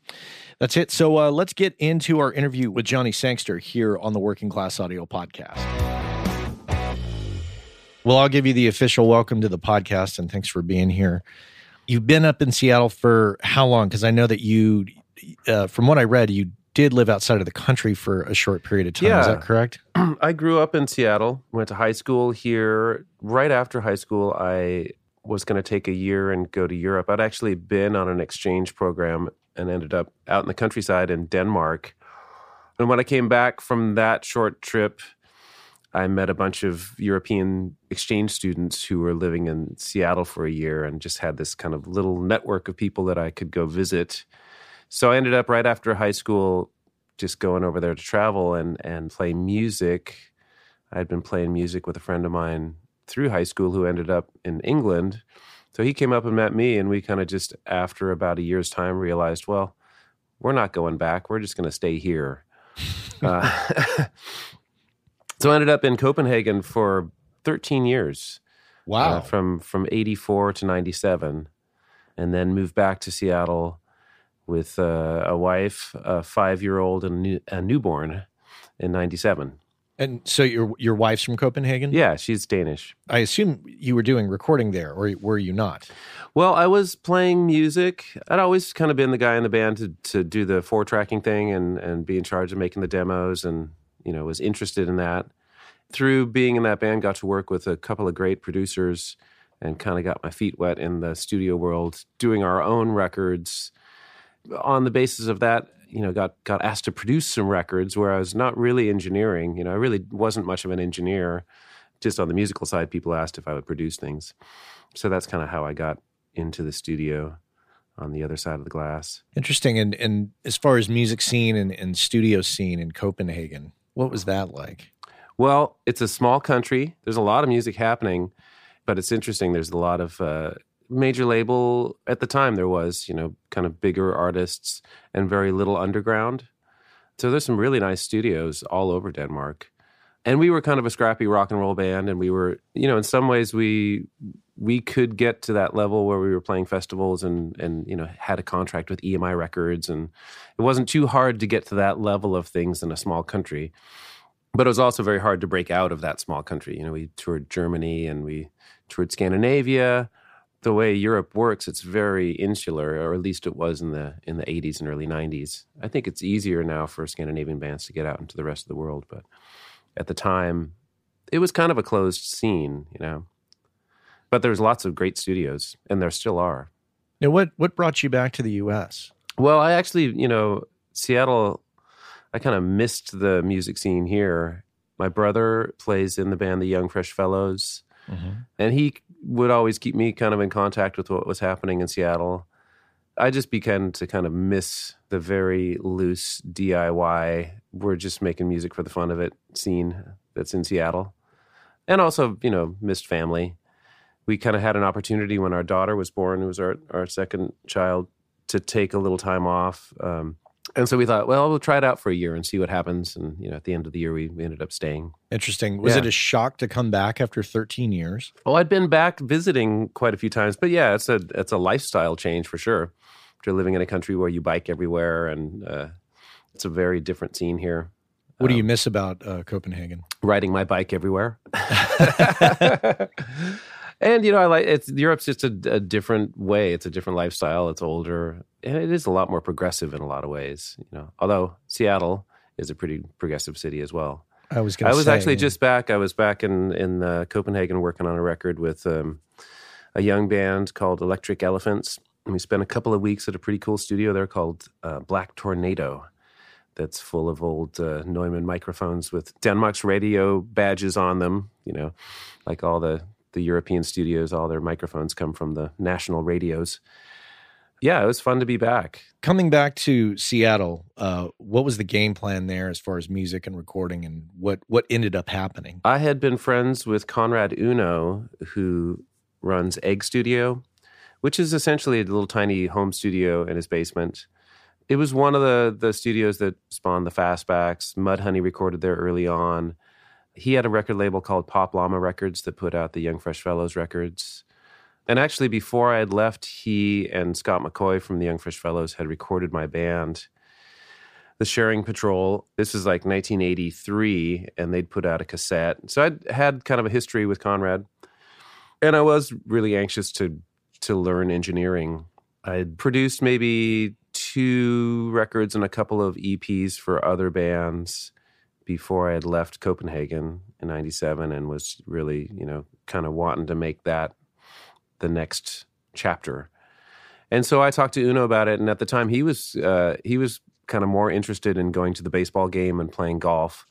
That's it. So uh, let's get into our interview with Johnny Sangster here on the Working Class Audio Podcast. Well, I'll give you the official welcome to the podcast and thanks for being here. You've been up in Seattle for how long? Because I know that you, uh, from what I read, you did live outside of the country for a short period of time. Is that correct? I grew up in Seattle, went to high school here. Right after high school, I was going to take a year and go to Europe. I'd actually been on an exchange program and ended up out in the countryside in Denmark. And when I came back from that short trip, I met a bunch of European exchange students who were living in Seattle for a year and just had this kind of little network of people that I could go visit. So I ended up right after high school just going over there to travel and and play music. I had been playing music with a friend of mine through high school who ended up in England. So he came up and met me, and we kind of just after about a year's time realized, well, we're not going back. We're just going to stay here. uh, so I ended up in Copenhagen for 13 years, uh, from from 84 to 97. and then moved back to Seattle with uh, a wife, a five year old, and a, new, a newborn in 97. And so your your wife's from Copenhagen? Yeah, she's Danish. I assume you were doing recording there, or were you not? Well, I was playing music. I'd always kind of been the guy in the band to to do the four tracking thing and and be in charge of making the demos, and you know was interested in that. Through being in that band, got to work with a couple of great producers, and kind of got my feet wet in the studio world, doing our own records. On the basis of that, you know, got got asked to produce some records where I was not really engineering. You know, I really wasn't much of an engineer. Just on the musical side, people asked if I would produce things. So that's kind of how I got into the studio on the other side of the glass. Interesting. And and as far as music scene and, and studio scene in Copenhagen, what was that like? Well, it's a small country. There's a lot of music happening, but it's interesting. There's a lot of uh, major label at the time there was you know kind of bigger artists and very little underground so there's some really nice studios all over denmark and we were kind of a scrappy rock and roll band and we were you know in some ways we we could get to that level where we were playing festivals and and you know had a contract with EMI records and it wasn't too hard to get to that level of things in a small country but it was also very hard to break out of that small country you know we toured Germany and we toured Scandinavia the way Europe works, it's very insular, or at least it was in the in the 80s and early 90s. I think it's easier now for Scandinavian bands to get out into the rest of the world, but at the time, it was kind of a closed scene, you know. But there's lots of great studios, and there still are. Now, what what brought you back to the U.S.? Well, I actually, you know, Seattle. I kind of missed the music scene here. My brother plays in the band the Young Fresh Fellows. Mm-hmm. And he would always keep me kind of in contact with what was happening in Seattle. I just began to kind of miss the very loose DIY, we're just making music for the fun of it scene that's in Seattle. And also, you know, missed family. We kind of had an opportunity when our daughter was born, who was our, our second child, to take a little time off. Um, and so we thought, well, we'll try it out for a year and see what happens. And you know, at the end of the year, we, we ended up staying. Interesting. Was yeah. it a shock to come back after 13 years? Oh, I'd been back visiting quite a few times, but yeah, it's a it's a lifestyle change for sure. After living in a country where you bike everywhere, and uh, it's a very different scene here. What do you um, miss about uh, Copenhagen? Riding my bike everywhere. and you know, I like it's Europe's just a, a, different way. It's a different lifestyle. It's older, and it is a lot more progressive in a lot of ways. You know, although Seattle is a pretty progressive city as well. I was. I was say, actually just back. I was back in in uh, Copenhagen working on a record with um, a young band called Electric Elephants. And we spent a couple of weeks at a pretty cool studio there called uh, Black Tornado. That's full of old uh, Neumann microphones with Denmark's radio badges on them. You know, like all the the European studios, all their microphones come from the national radios. Yeah, it was fun to be back. Coming back to Seattle, uh, what was the game plan there as far as music and recording, and what what ended up happening? I had been friends with Conrad Uno, who runs Egg Studio, which is essentially a little tiny home studio in his basement. It was one of the the studios that spawned the Fastbacks. Mudhoney recorded there early on he had a record label called Pop Llama Records that put out the Young Fresh Fellows records. And actually, before I had left, he and Scott McCaughey from the Young Fresh Fellows had recorded my band, The Sharing Patrol. This is like 1983, and they'd put out a cassette. So I'd had kind of a history with Conrad. And I was really anxious to to learn engineering. I'd produced maybe two records and a couple of EPs for other bands before I had left Copenhagen in 97 and was really, you know, kind of wanting to make that the next chapter. And so I talked to Uno about it. And at the time he was, uh, he was kind of more interested in going to the baseball game and playing golf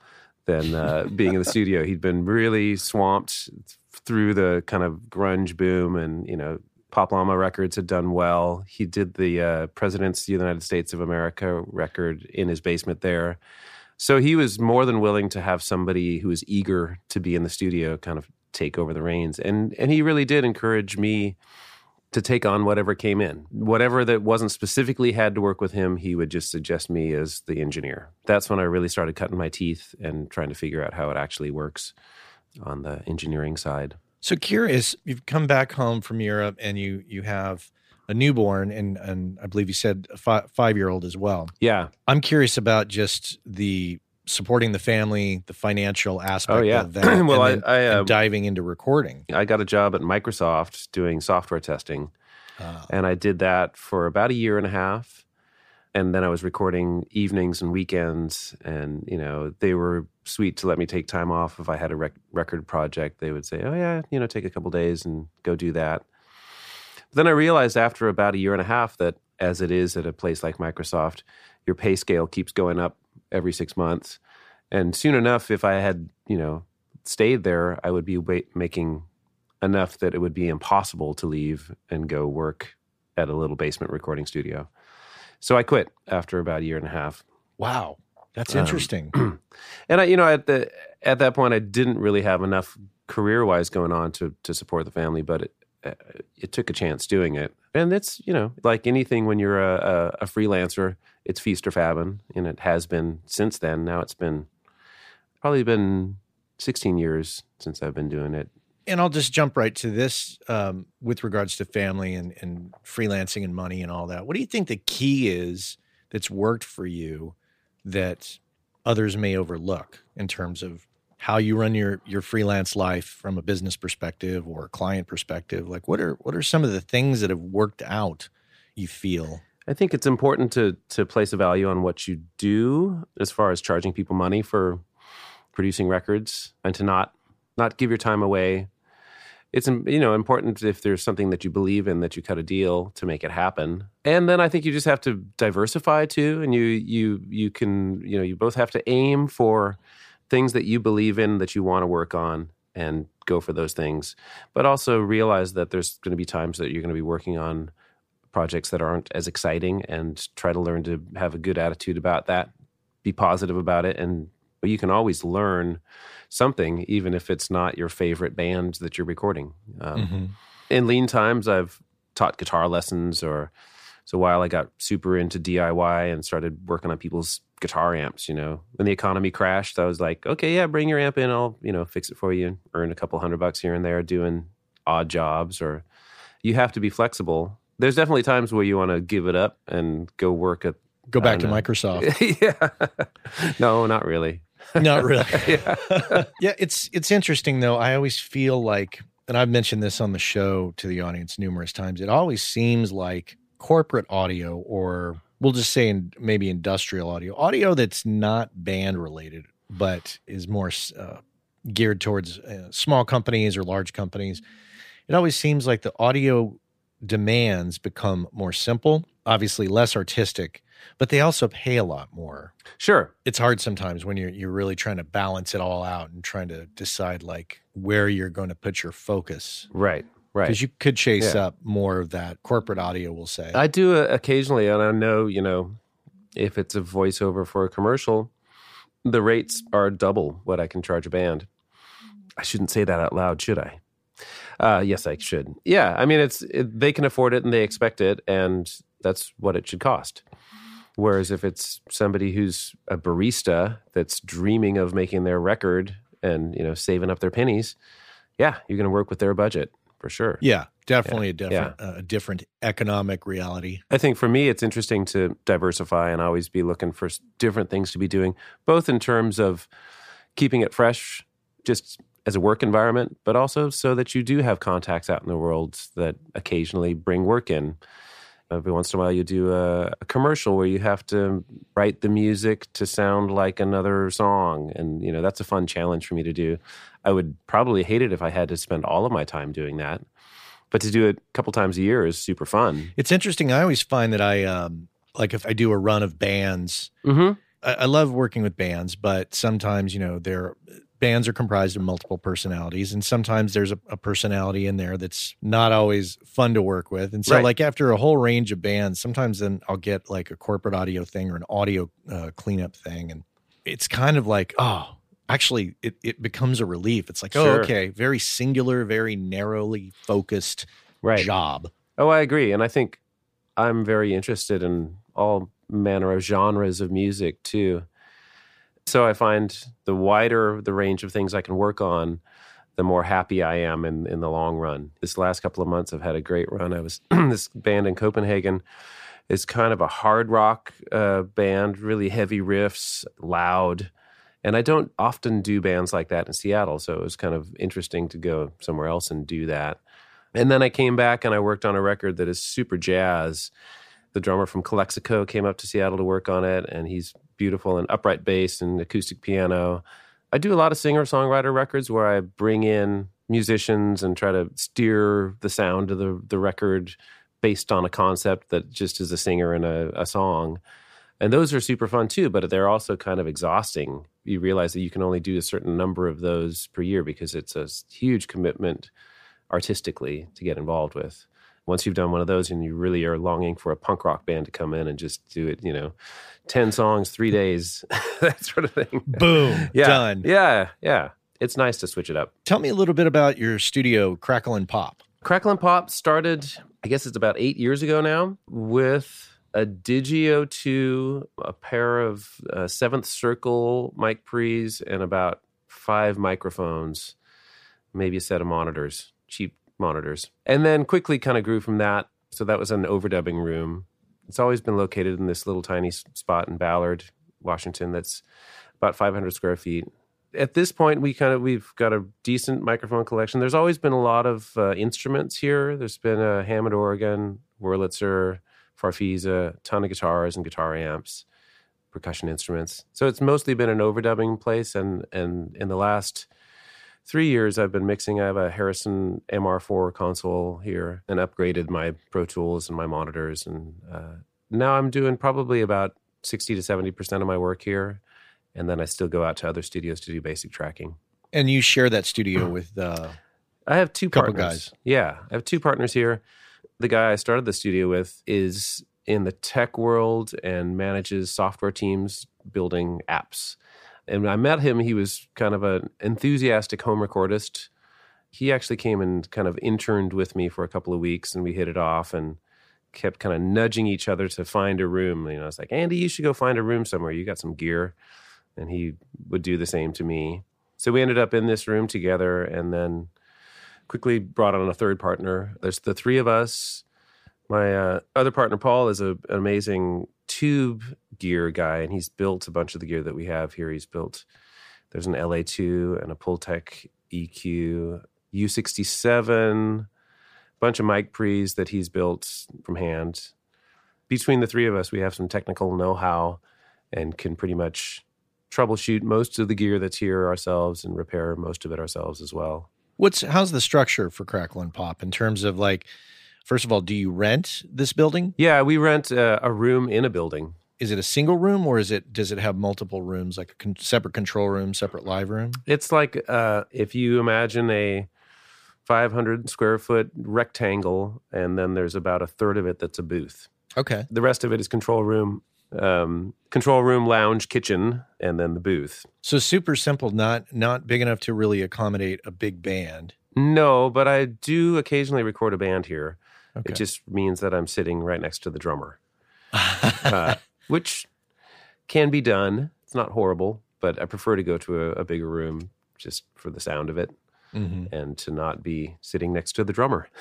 than uh, being in the studio. He'd been really swamped through the kind of grunge boom and, you know, Pop Llama Records had done well. He did the uh, President's United States of America record in his basement there. So he was more than willing to have somebody who was eager to be in the studio kind of take over the reins. And and he really did encourage me to take on whatever came in. Whatever that wasn't specifically had to work with him, he would just suggest me as the engineer. That's when I really started cutting my teeth and trying to figure out how it actually works on the engineering side. So curious, you've come back home from Europe and you you have a newborn and and I believe you said a fi- five year old as well. Yeah. I'm curious about just the supporting the family, the financial aspect Oh, yeah. of that. Well, and then- I- I, uh, diving into recording. I got a job at Microsoft doing software testing. Uh, And I did that for about a year and a half. And then I was recording evenings and weekends. And, you know, they were sweet to let me take time off. If I had a rec- record project, they would say, oh, yeah, you know, take a couple days and go do that. But then I realized after about a year and a half that, as it is at a place like Microsoft, your pay scale keeps going up every six months. And soon enough, if I had, you know, stayed there, I would be wa- making enough that it would be impossible to leave and go work at a little basement recording studio. So I quit after about a year and a half. wow, that's Um, interesting. And I, you know, at the at that point, I didn't really have enough career wise going on to to support the family, but it it took a chance doing it. And it's you know like anything when you're a, a, a freelancer, it's feast or famine, and it has been since then. Now it's been probably been 16 years since I've been doing it. and I'll just jump right to this um, with regards to family and, and freelancing and money and all that. What do you think the key is that's worked for you that others may overlook in terms of how you run your your freelance life from a business perspective or a client perspective? Like what are what are some of the things that have worked out you feel? I think it's important to to place a value on what you do as far as charging people money for producing records and to not not give your time away. It's you know important if there's something that you believe in that you cut a deal to make it happen. And then I think you just have to diversify too and you you you can you know you both have to aim for things that you believe in that you want to work on and go for those things. But also realize that there's going to be times that you're going to be working on projects that aren't as exciting and try to learn to have a good attitude about that be positive about it and but you can always learn something even if it's not your favorite band that you're recording um, in lean times i've taught guitar lessons or so while i got super into diy and started working on people's guitar amps you know when the economy crashed i was like okay yeah bring your amp in i'll you know fix it for you and earn a couple hundred bucks here and there doing odd jobs or you have to be flexible there's definitely times where you want to give it up and go work at Go back to know. Microsoft. yeah no not really Not really. yeah. yeah, it's it's interesting though. I always feel like, and I've mentioned this on the show to the audience numerous times. It always seems like corporate audio, or we'll just say in, maybe industrial audio, audio that's not band related, but is more uh, geared towards uh, small companies or large companies. It always seems like the audio demands become more simple, obviously less artistic, but they also pay a lot more. Sure. It's hard sometimes when you're you're really trying to balance it all out and trying to decide like where you're going to put your focus. Right right because you could chase Yeah. up more of that corporate audio we'll say I do uh, occasionally, and I know you know if it's a voiceover for a commercial, the rates are double what I can charge a band. I shouldn't say that out loud, should I? Uh, yes, I should. Yeah, I mean, it's it, they can afford it and they expect it, and that's what it should cost. Whereas if it's somebody who's a barista that's dreaming of making their record and you know saving up their pennies, yeah, you're going to work with their budget for sure. yeah definitely a different uh, a different economic reality I think for me, it's interesting to diversify and always be looking for different things to be doing, both in terms of keeping it fresh, just as a work environment, but also so that you do have contacts out in the world that occasionally bring work in. Every once in a while, you do a, a commercial where you have to write the music to sound like another song, and you know that's a fun challenge for me to do. I would probably hate it if I had to spend all of my time doing that, but to do it a couple times a year is super fun. it's interesting i always find that i um like if i do a run of bands Mm-hmm. I, I love working with bands, but sometimes you know their bands are comprised of multiple personalities, and sometimes there's a, a personality in there that's not always fun to work with. And so, Right. like after a whole range of bands, sometimes then I'll get like a corporate audio thing or an audio uh, cleanup thing, and it's kind of like oh. Actually, it, it becomes a relief. It's like, oh, okay, very singular, very narrowly focused Right. job. Oh, I agree. And I think I'm very interested in all manner of genres of music too. So I find the wider the range of things I can work on, the more happy I am in, in the long run. This last couple of months, I've had a great run. I was this band in Copenhagen is kind of a hard rock uh, band, really heavy riffs, loud. And I don't often do bands like that in Seattle. So it was kind of interesting to go somewhere else and do that. And then I came back and I worked on a record that is super jazz. The drummer from Calexico came up to Seattle to work on it, and he's beautiful and upright bass and acoustic piano. I do a lot of singer songwriter records where I bring in musicians and try to steer the sound of the the record based on a concept that just is a singer and a, a song. And those are super fun too, but they're also kind of exhausting. You realize that you can only do a certain number of those per year because it's a huge commitment artistically to get involved with. Once you've done one of those and you really are longing for a punk rock band to come in and just do it, you know, 10 songs, three days, that sort of thing. Boom. Yeah. Done. Yeah. Yeah. It's nice to switch it up. Tell me a little bit about your studio, Crackle and Pop. Crackle and Pop started, I guess it's about eight years ago now, with a Digio 2, a pair of uh, Seventh Circle mic pre's, and about five microphones, maybe a set of monitors, cheap monitors. And then quickly kind of grew from that. So that was an overdubbing room. It's always been located in this little tiny spot in Ballard, Washington, that's about 500 square feet. At this point, we kind of we've got a decent microphone collection. There's always been a lot of uh, instruments here. There's been a Hammond organ, Wurlitzer, Farfisa, ton of guitars and guitar amps, percussion instruments. So it's mostly been an overdubbing place. And and in the last three years, I've been mixing. I have a Harrison MR4 console here, and upgraded my Pro Tools and my monitors. And uh, now I'm doing probably about sixty to seventy percent of my work here, and then I still go out to other studios to do basic tracking. And you share that studio with uh, I have two Couple partners. guys. Yeah, I have two partners here. The guy I started the studio with is in the tech world and manages software teams building apps. And I met him, he was kind of an enthusiastic home recordist. He actually came and kind of interned with me for a couple of weeks, and we hit it off and kept kind of nudging each other to find a room. You know, I was like, Andy, you should go find a room somewhere. You got some gear. And he would do the same to me. So we ended up in this room together and then quickly brought on a third partner. There's the three of us. My uh, other partner, Paul, is a, an amazing tube gear guy, and he's built a bunch of the gear that we have here. He's built, there's an LA2 and a Pultec EQ, U67, a bunch of mic pre's that he's built from hand. Between the three of us, we have some technical know how and can pretty much troubleshoot most of the gear that's here ourselves and repair most of it ourselves as well. what's how's the structure for Crackle and Pop in terms of like, first of all, do you rent this building? Yeah, we rent uh, a room in a building. Is it a single room or is it does it have multiple rooms like a con- separate control room, separate live room? It's like uh, if you imagine a 500 square foot rectangle, and then there's about a third of it that's a booth. Okay. The rest of it is control room, um, control room, lounge, kitchen, and then the booth. So super simple, not not big enough to really accommodate a big band. No, but I do occasionally record a band here. Okay. It just means that I'm sitting right next to the drummer, uh, which can be done. It's not horrible, but I prefer to go to a, a bigger room just for the sound of it Mhm. and to not be sitting next to the drummer.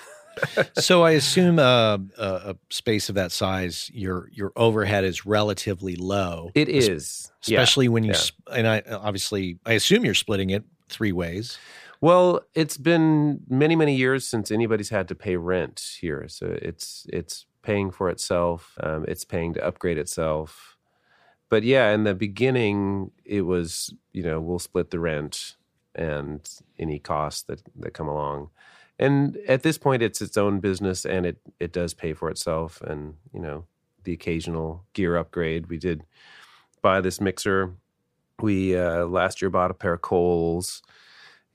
So I assume uh, a, a space of that size, your your overhead is relatively low. It is, yeah. especially when you yeah. sp- and I obviously I assume you're splitting it three ways. Well, it's been many, many years since anybody's had to pay rent here, so it's it's paying for itself. Um, it's paying to upgrade itself. But yeah, in the beginning, it was you know we'll split the rent and any costs that that come along. And at this point, it's its own business, and it it does pay for itself. And you know the occasional gear upgrade. We did buy this mixer. We uh, last year bought a pair of Coles.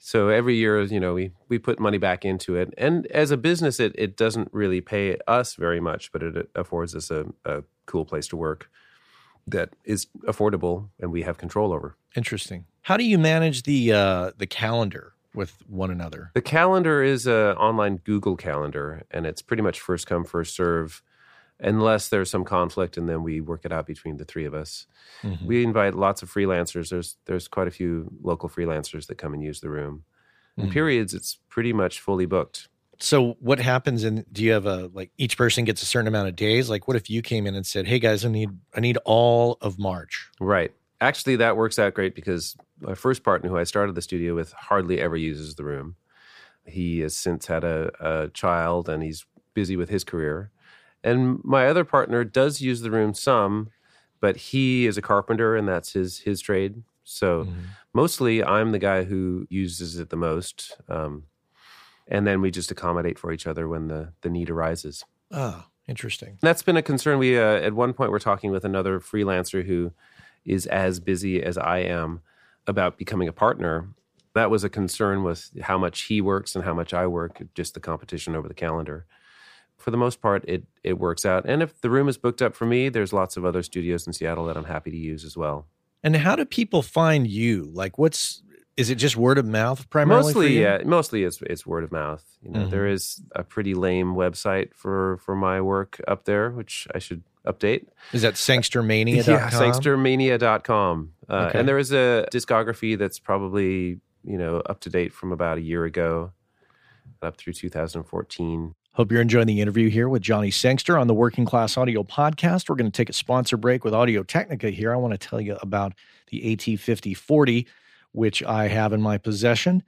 So every year, you know, we we put money back into it, and as a business, it it doesn't really pay us very much, but it affords us a, a cool place to work that is affordable and we have control over. Interesting. How do you manage the uh, the calendar with one another? The calendar is a online Google calendar, and it's pretty much first come first serve, unless there's some conflict, and then we work it out between the three of us. Mhm. We invite lots of freelancers. There's there's quite a few local freelancers that come and use the room. In Mhm. periods, it's pretty much fully booked. So what happens and do you have a like each person gets a certain amount of days? Like what if you came in and said, "Hey guys, I need I need all of March." Right. Actually, that works out great because my first partner, who I started the studio with, hardly ever uses the room. He has since had a, a child and he's busy with his career. And my other partner does use the room some, but he is a carpenter and that's his his trade. So Mhm. mostly I'm the guy who uses it the most. Um, and then we just accommodate for each other when the, the need arises. Ah, interesting. That's been a concern. We uh, at one point we're talking with another freelancer who is as busy as I am about becoming a partner. That was a concern with how much he works and how much I work, just the competition over the calendar. For the most part, it it works out. And if the room is booked up for me, there's lots of other studios in Seattle that I'm happy to use as well. And how do people find you? Like what's is it just word of mouth primarily? for mostly, yeah, mostly it's it's word of mouth. You know, Mhm. there is a pretty lame website for for my work up there, which I should update. Is that sangstermania.com? Yeah, sangstermania.com. Uh, Okay. And there is a discography that's probably, you know, up to date from about a year ago, up through 2014. Hope you're enjoying the interview here with Johnny Sangster on the Working Class Audio Podcast. We're going to take a sponsor break with Audio Technica here. I want to tell you about the AT5040, which I have in my possession.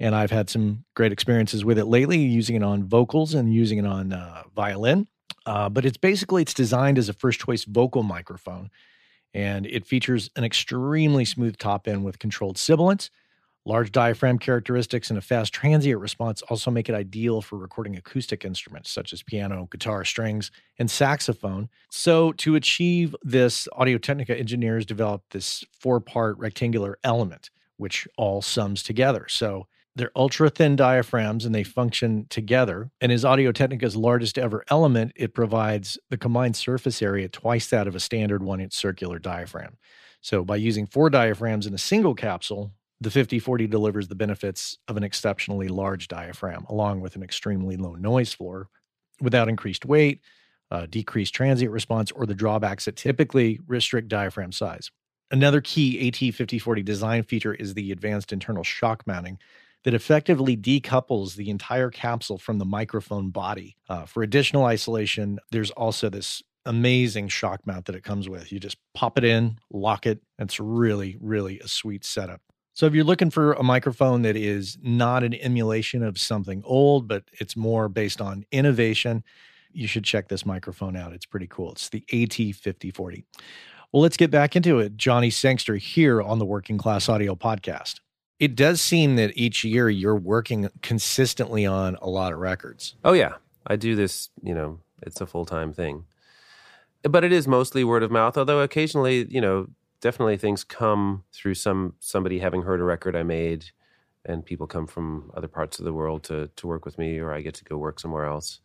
And I've had some great experiences with it lately, using it on vocals and using it on uh, violin. Uh, but it's basically it's designed as a first choice vocal microphone, and it features an extremely smooth top end with controlled sibilance. Large diaphragm characteristics and a fast transient response also make it ideal for recording acoustic instruments such as piano, guitar, strings, and saxophone. So, to achieve this, Audio Technica engineers developed this four part rectangular element, which all sums together. So, they're ultra thin diaphragms and they function together. And as Audio Technica's largest ever element, it provides the combined surface area twice that of a standard one inch circular diaphragm. So, by using four diaphragms in a single capsule, the 5040 delivers the benefits of an exceptionally large diaphragm, along with an extremely low noise floor, without increased weight, uh, decreased transient response, or the drawbacks that typically restrict diaphragm size. Another key AT5040 design feature is the advanced internal shock mounting that effectively decouples the entire capsule from the microphone body. Uh, for additional isolation, there's also this amazing shock mount that it comes with. You just pop it in, lock it, it's really, really a sweet setup. So if you're looking for a microphone that is not an emulation of something old, but it's more based on innovation, you should check this microphone out. It's pretty cool. It's the AT5040. Well, let's get back into it. Johnny Sangster here on the Working Class Audio Podcast. It does seem that each year you're working consistently on a lot of records. Oh, yeah. I do this, you know, it's a full time thing. But it is mostly word of mouth, although occasionally, you know, definitely things come through some somebody having heard a record I made and people come from other parts of the world to to work with me or I get to go work somewhere else.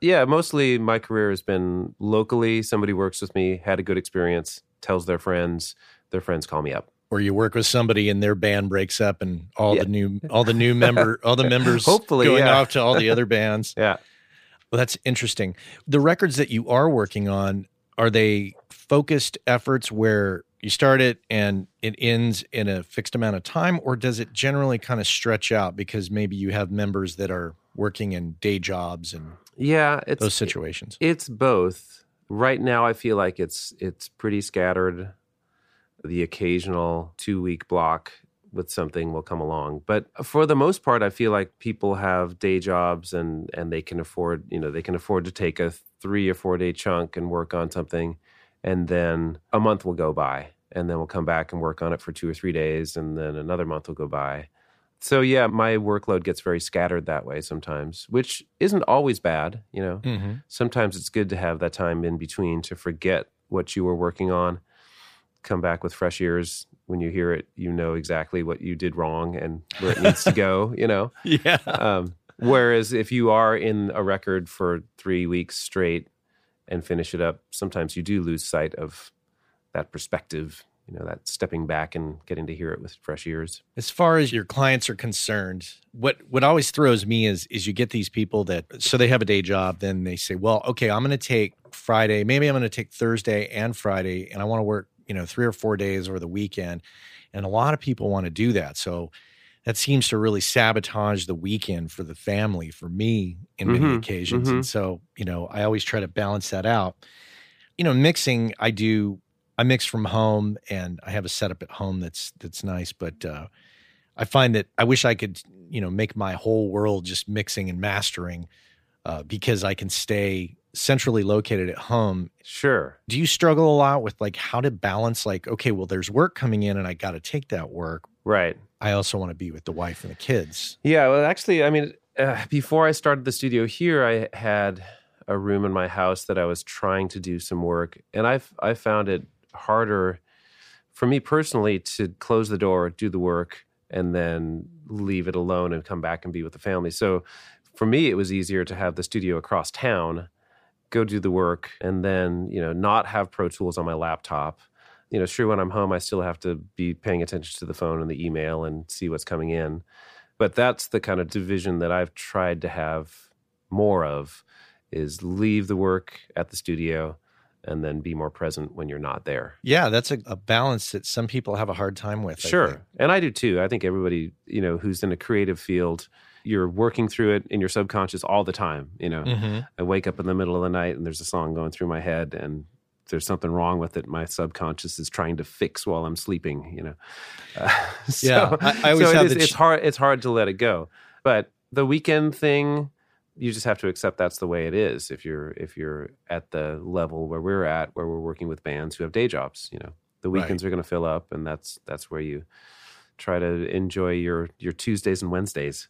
Yeah, mostly my career has been locally. Somebody works with me, had a good experience, tells their friends, their friends call me up. Or you work with somebody and their band breaks up and all Yeah. the new all the new member all the members Hopefully, going yeah. off to all the other bands. Yeah. Well, that's interesting. The records that you are working on, are they focused efforts where you start it and it ends in a fixed amount of time, or does it generally kind of stretch out because maybe you have members that are working in day jobs and Yeah, it's those situations? It's both. Right now I feel like it's it's pretty scattered. The occasional 2-week block with something will come along. But for the most part I feel like people have day jobs and and they can afford, you know, they can afford to take a 3 or 4 day chunk and work on something and then a month will go by and then we'll come back and work on it for 2 or 3 days and then another month will go by. So yeah, my workload gets very scattered that way sometimes, which isn't always bad, you know Mm-hmm. sometimes it's good to have that time in between to forget what you were working on come back with fresh ears when you hear it you know exactly what you did wrong and where it needs to go you know Yeah. um, whereas if you are in a record for three weeks straight and finish it up sometimes you do lose sight of that perspective you know that stepping back and getting to hear it with fresh ears As far as your clients are concerned, what what always throws me is is you get these people that so they have a day job, then they say, well, okay, I'm going to take Friday, maybe I'm going to take Thursday and Friday, and I want to work, you know, three or four days over the weekend, and a lot of people want to do that. So that seems to really sabotage the weekend for the family for me in many Mhm, occasions mhm. and so you know i always try to balance that out you know mixing i do i mix from home and i have a setup at home that's that's nice but uh i find that i wish i could you know make my whole world just mixing and mastering uh, because i can stay centrally located at home Sure. do you struggle a lot with like how to balance like okay well there's work coming in and i got to take that work Right. I also want to be with the wife and the kids Yeah, well, actually, I mean, uh, before I started the studio here, I had a room in my house that I was trying to do some work, and I've I found it harder for me personally to close the door, do the work, and then leave it alone and come back and be with the family. So, for me, it was easier to have the studio across town, go do the work, and then you know not have Pro Tools on my laptop. You know, sure, when I'm home, I still have to be paying attention to the phone and the email and see what's coming in but that's the kind of division that I've tried to have more of is leave the work at the studio and then be more present when you're not there. yeah that's a, a balance that some people have a hard time with Sure. think. And I do too. I think everybody, you know, who's in a creative field, you're working through it in your subconscious all the time, you know. Mhm. I wake up in the middle of the night and there's a song going through my head and there's something wrong with it. My subconscious is trying to fix while I'm sleeping, you know. Uh, so, Yeah, I- I always so have is- the it's hard. It's hard to let it go. But the weekend thing, you just have to accept that's the way it is. If you're if you're at the level where we're at, where we're working with bands who have day jobs, you know, the Right. weekends are going to fill up, and that's that's where you try to enjoy your your Tuesdays and Wednesdays.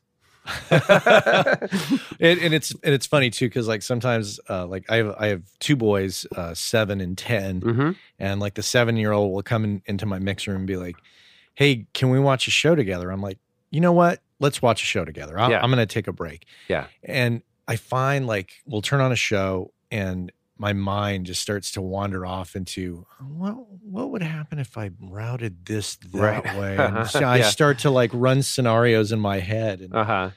and, and it's and it's funny too because like sometimes uh, like I have I have two boys uh, seven and 10 hmm and like the seven year old will come in, into my mix room and be like hey can we watch a show together? I'm like you know what? Let's watch a show together. I Yeah. I'm gonna take a break. Yeah. and I find like we'll turn on a show and my mind just starts to wander off into what what would happen if I routed this that Right. way and so I start to like run scenarios in my head and Uh huh.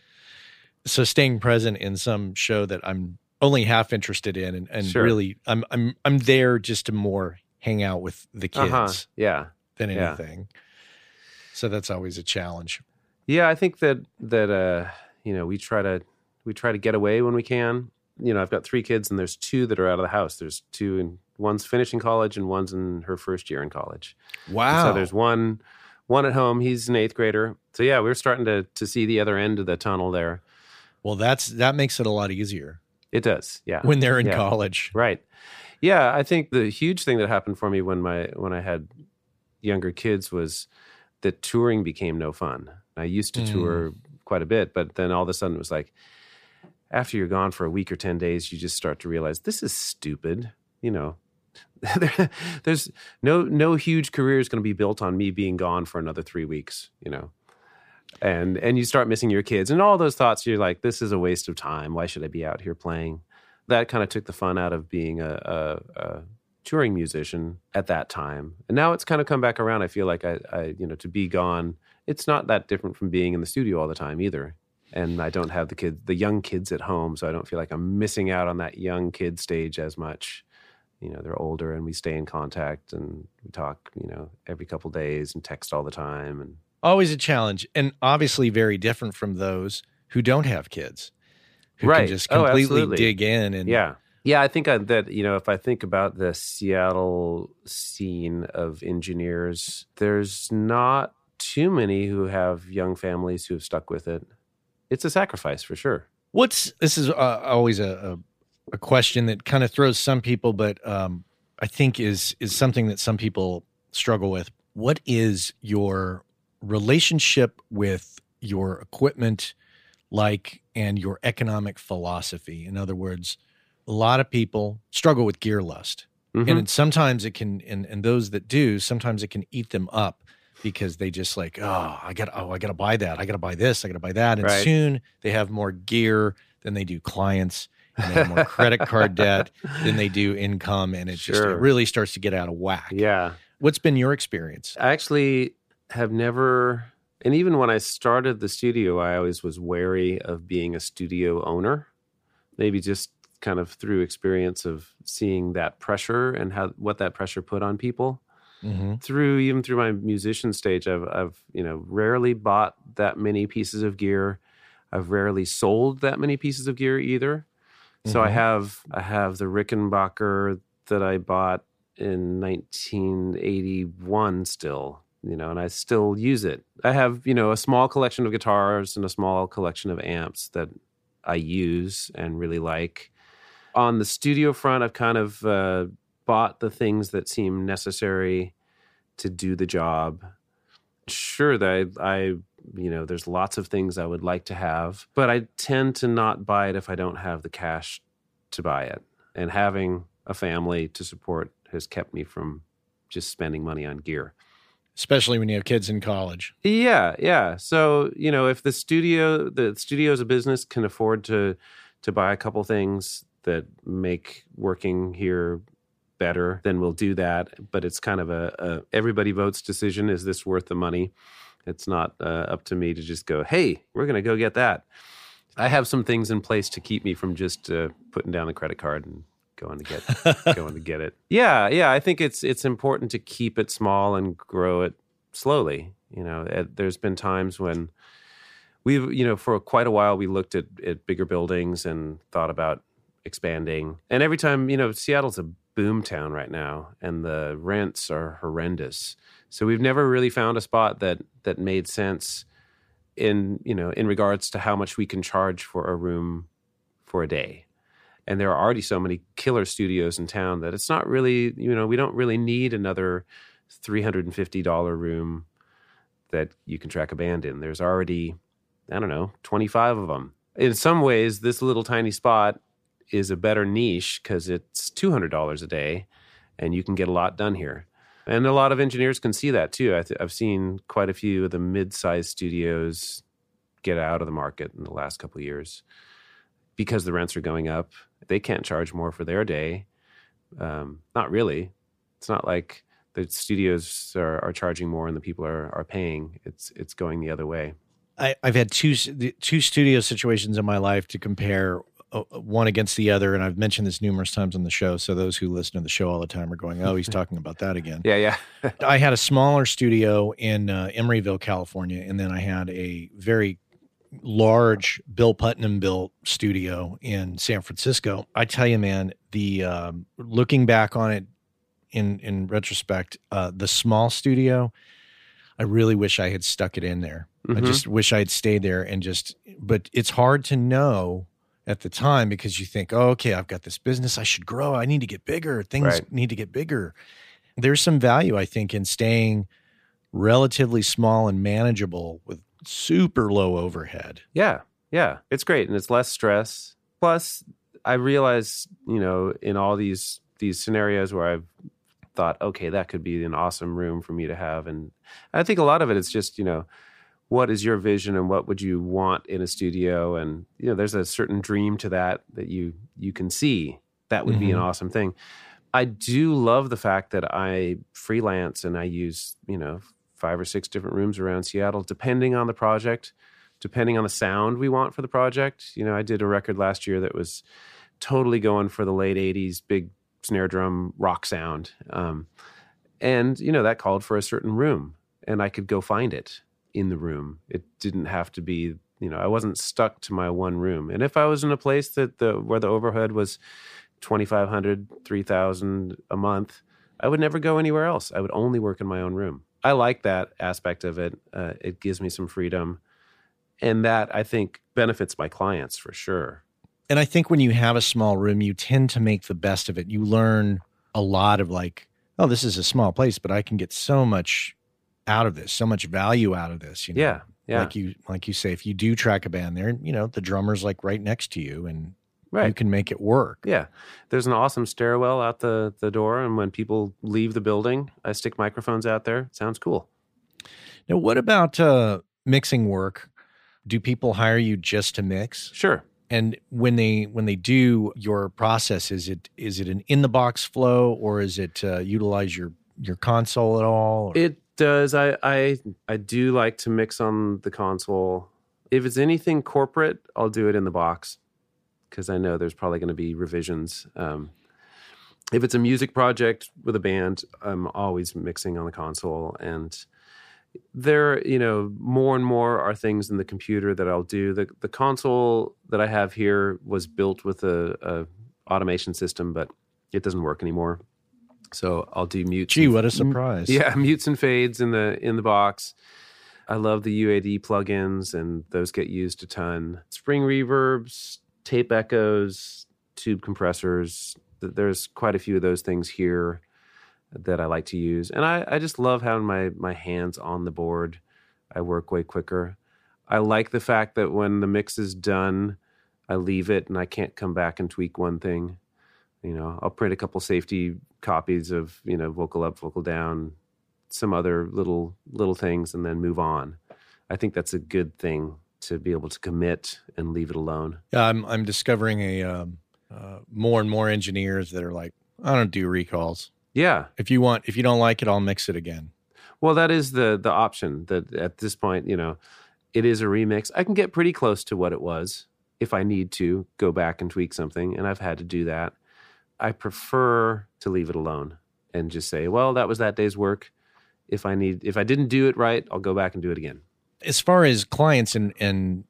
so staying present in some show that I'm only half interested in and, and Sure. really I'm I'm I'm there just to more hang out with the kids Uh huh. Yeah. than Yeah. anything. So that's always a challenge. Yeah, I think that that uh, you know we try to we try to get away when we can. You know, I've got three kids, and there's two that are out of the house. There's two, and one's finishing college, and one's in her first year in college. And Wow. So there's one one at home. He's an eighth grader. So yeah, we're starting to to see the other end of the tunnel there. well that's that makes it a lot easier It does. Yeah. when they're in Yeah. college. Right. Yeah, I think the huge thing that happened for me when my when I had younger kids was that touring became no fun. I used to Mm. tour quite a bit, but then all of a sudden it was like after you're gone for a week or 10 days, you just start to realize this is stupid, you know. There's no no huge career is going to be built on me being gone for another 3 weeks, you know. And and you start missing your kids and all those thoughts you're like this is a waste of time. Why should I be out here playing? that kind of took the fun out of being a, a, a touring musician at that time. And now it's kind of come back around. I feel like I, I, you know, to be gone, it's not that different from being in the studio all the time either. And I don't have the kids, the young kids at home, so I don't feel like I'm missing out on that young kid stage as much. You know, they're older and we stay in contact and we talk, you know, every couple days and text all the time. And Always a challenge and obviously very different from those who don't have kids. Who Right. can just Oh, completely absolutely. dig in and Yeah. Yeah, I think I, that, you know, if I think about the Seattle scene of engineers, there's not too many who have young families who have stuck with it. It's a sacrifice for sure. What's this is uh, always a, a a question that kind of throws some people, but um, I think is is something that some people struggle with. What is your relationship with your equipment like, and your economic philosophy? In other words, a lot of people struggle with gear lust, Mhm. and sometimes it can, and and those that do, sometimes it can eat them up because they just like, oh, I got, oh, I got to buy that, I got to buy this, I got to buy that, and Right. soon they have more gear than they do clients, and they have more credit card debt than they do income, and it just it really starts to get out of whack. yeah. What's been your experience? I actually have never, and even when I started the studio, I always was wary of being a studio owner. Maybe just kind of through experience of seeing that pressure and how what that pressure put on people. Mm-hmm. through even through my musician stage i've i've you know rarely bought that many pieces of gear i've rarely sold that many pieces of gear either so i Mhm. have i have the rickenbacker that i bought in 1981 still you know and i still use it i have you know a small collection of guitars and a small collection of amps that i use and really like on the studio front i've kind of uh, bought the things that seem necessary to do the job. Sure, that I, I, you know, there's lots of things I would like to have, but I tend to not buy it if I don't have the cash to buy it. And having a family to support has kept me from just spending money on gear. Especially when you have kids in college. Yeah, yeah. So you know, if the studio, the studio as a business can afford to to buy a couple things that make working here better, then we'll do that. But it's kind of a, a everybody votes decision. Is this worth the money? It's not uh, up to me to just go, hey, we're going to go get that. I have some things in place to keep me from just uh, putting down the credit card and going to get going to get it. Yeah, yeah. I think it's it's important to keep it small and grow it slowly. You know, uh, there's been times when we've you know for quite a while we looked at at bigger buildings and thought about expanding. And every time you know, Seattle's a boom town right now, and the rents are horrendous. So we've never really found a spot that that made sense in you know in regards to how much we can charge for a room for a day. And there are already so many killer studios in town that it's not really you know we don't really need another $350 room that you can track a band in. There's already i don't know 25 of them in some ways this little tiny spot is a better niche because it's $200 a day and you can get a lot done here and a lot of engineers can see that too I th- i've seen quite a few of the mid-sized studios get out of the market in the last couple years because the rents are going up they can't charge more for their day. Um, not really. It's not like the studios are, are charging more and the people are, are paying. It's it's going the other way. I, I've had two two studio situations in my life to compare one against the other, and I've mentioned this numerous times on the show. So those who listen to the show all the time are going, "Oh, he's talking about that again." Yeah, yeah. I had a smaller studio in uh, Emeryville, California, and then I had a very large Bill Putnam built studio in San Francisco. I tell you, man, the um, looking back on it in in retrospect, uh, the small studio, I really wish I had stuck it in there. I Mhm. just wish I had stayed there and just. But it's hard to know at the time because you think, oh, okay, I've got this business, I should grow, I need to get bigger, things Right. need to get bigger. There's some value, I think, in staying relatively small and manageable with super low overhead. Yeah, yeah, it's great and it's less stress. Plus, I realize, you know, in all these these scenarios where I've thought, okay, that could be an awesome room for me to have, and I think a lot of it is just, you know, what is your vision and what would you want in a studio, and you know, there's a certain dream to that that you you can see. That would be an Mhm. awesome thing. I do love the fact that I freelance and I use, you know, five or six different rooms around Seattle, depending on the project, depending on the sound we want for the project. You know, I did a record last year that was totally going for the late 80s, big snare drum rock sound. Um, and, you know, that called for a certain room, and I could go find it in the room. It didn't have to be, you know, I wasn't stuck to my one room. And if I was in a place that the where the overhead was 2500 3000 a month i would never go anywhere else i would only work in my own room i like that aspect of it uh, it gives me some freedom and that i think benefits my clients for sure And I think when you have a small room, you tend to make the best of it. You learn a lot of like, oh, this is a small place, but I can get so much out of this, so much value out of this. You know? yeah yeah Like you like you say, if you do track a band there, you know, the drummer's like right next to you and you can make it work. yeah there's an awesome stairwell out the, the door and when people leave the building i stick microphones out there sounds cool Now, what about uh, mixing work? Do people hire you just to mix? sure And when they when they do your process, is it is it an in the box flow or is it uh, utilize your your console at all? or- It does. I I I do like to mix on the console. If it's anything corporate, I'll do it in the box because I know there's probably going to be revisions. Um, if it's a music project with a band, I'm always mixing on the console and there you know more and more are things in the computer that I'll do. The the console that I have here was built with a, a automation system, but it doesn't work anymore. So I'll do mutes. Gee, and- what a surprise! yeah, mutes and fades in the in the box. I love the UAD plugins, and those get used a ton. Spring reverbs, tape echoes, tube compressors. There's quite a few of those things here that I like to use, and I, I just love having my my hands on the board. I work way quicker. I like the fact that when the mix is done, I leave it and I can't come back and tweak one thing. You know, I'll print a couple safety copies of you know vocal up, vocal down, some other little little things, and then move on. I think that's a good thing to be able to commit and leave it alone. Yeah, I'm I'm discovering a um, uh, more and more engineers that are like, I don't do recalls. Yeah, If you want, if you don't like it, I'll mix it again. Well, that is the the option. That at this point, you know, it is a remix. I can get pretty close to what it was if I need to go back and tweak something, and I've had to do that. I prefer to leave it alone and just say, "Well, that was that day's work. If I need, if I didn't do it right, I'll go back and do it again." As far as clients and and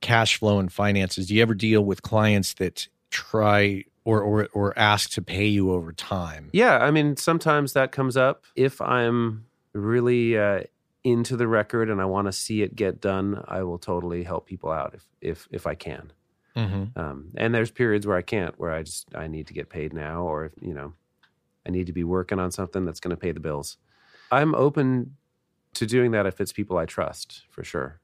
cash flow and finances, do you ever deal with clients that try or or or ask to pay you over time? Yeah, I mean, sometimes that comes up. If I'm really uh, into the record and I want to see it get done, I will totally help people out if if if I can. Mm-hmm. Um, and there's periods where I can't, where I just I need to get paid now, or you know, I need to be working on something that's going to pay the bills. I'm open to doing that if it's people I trust, for sure.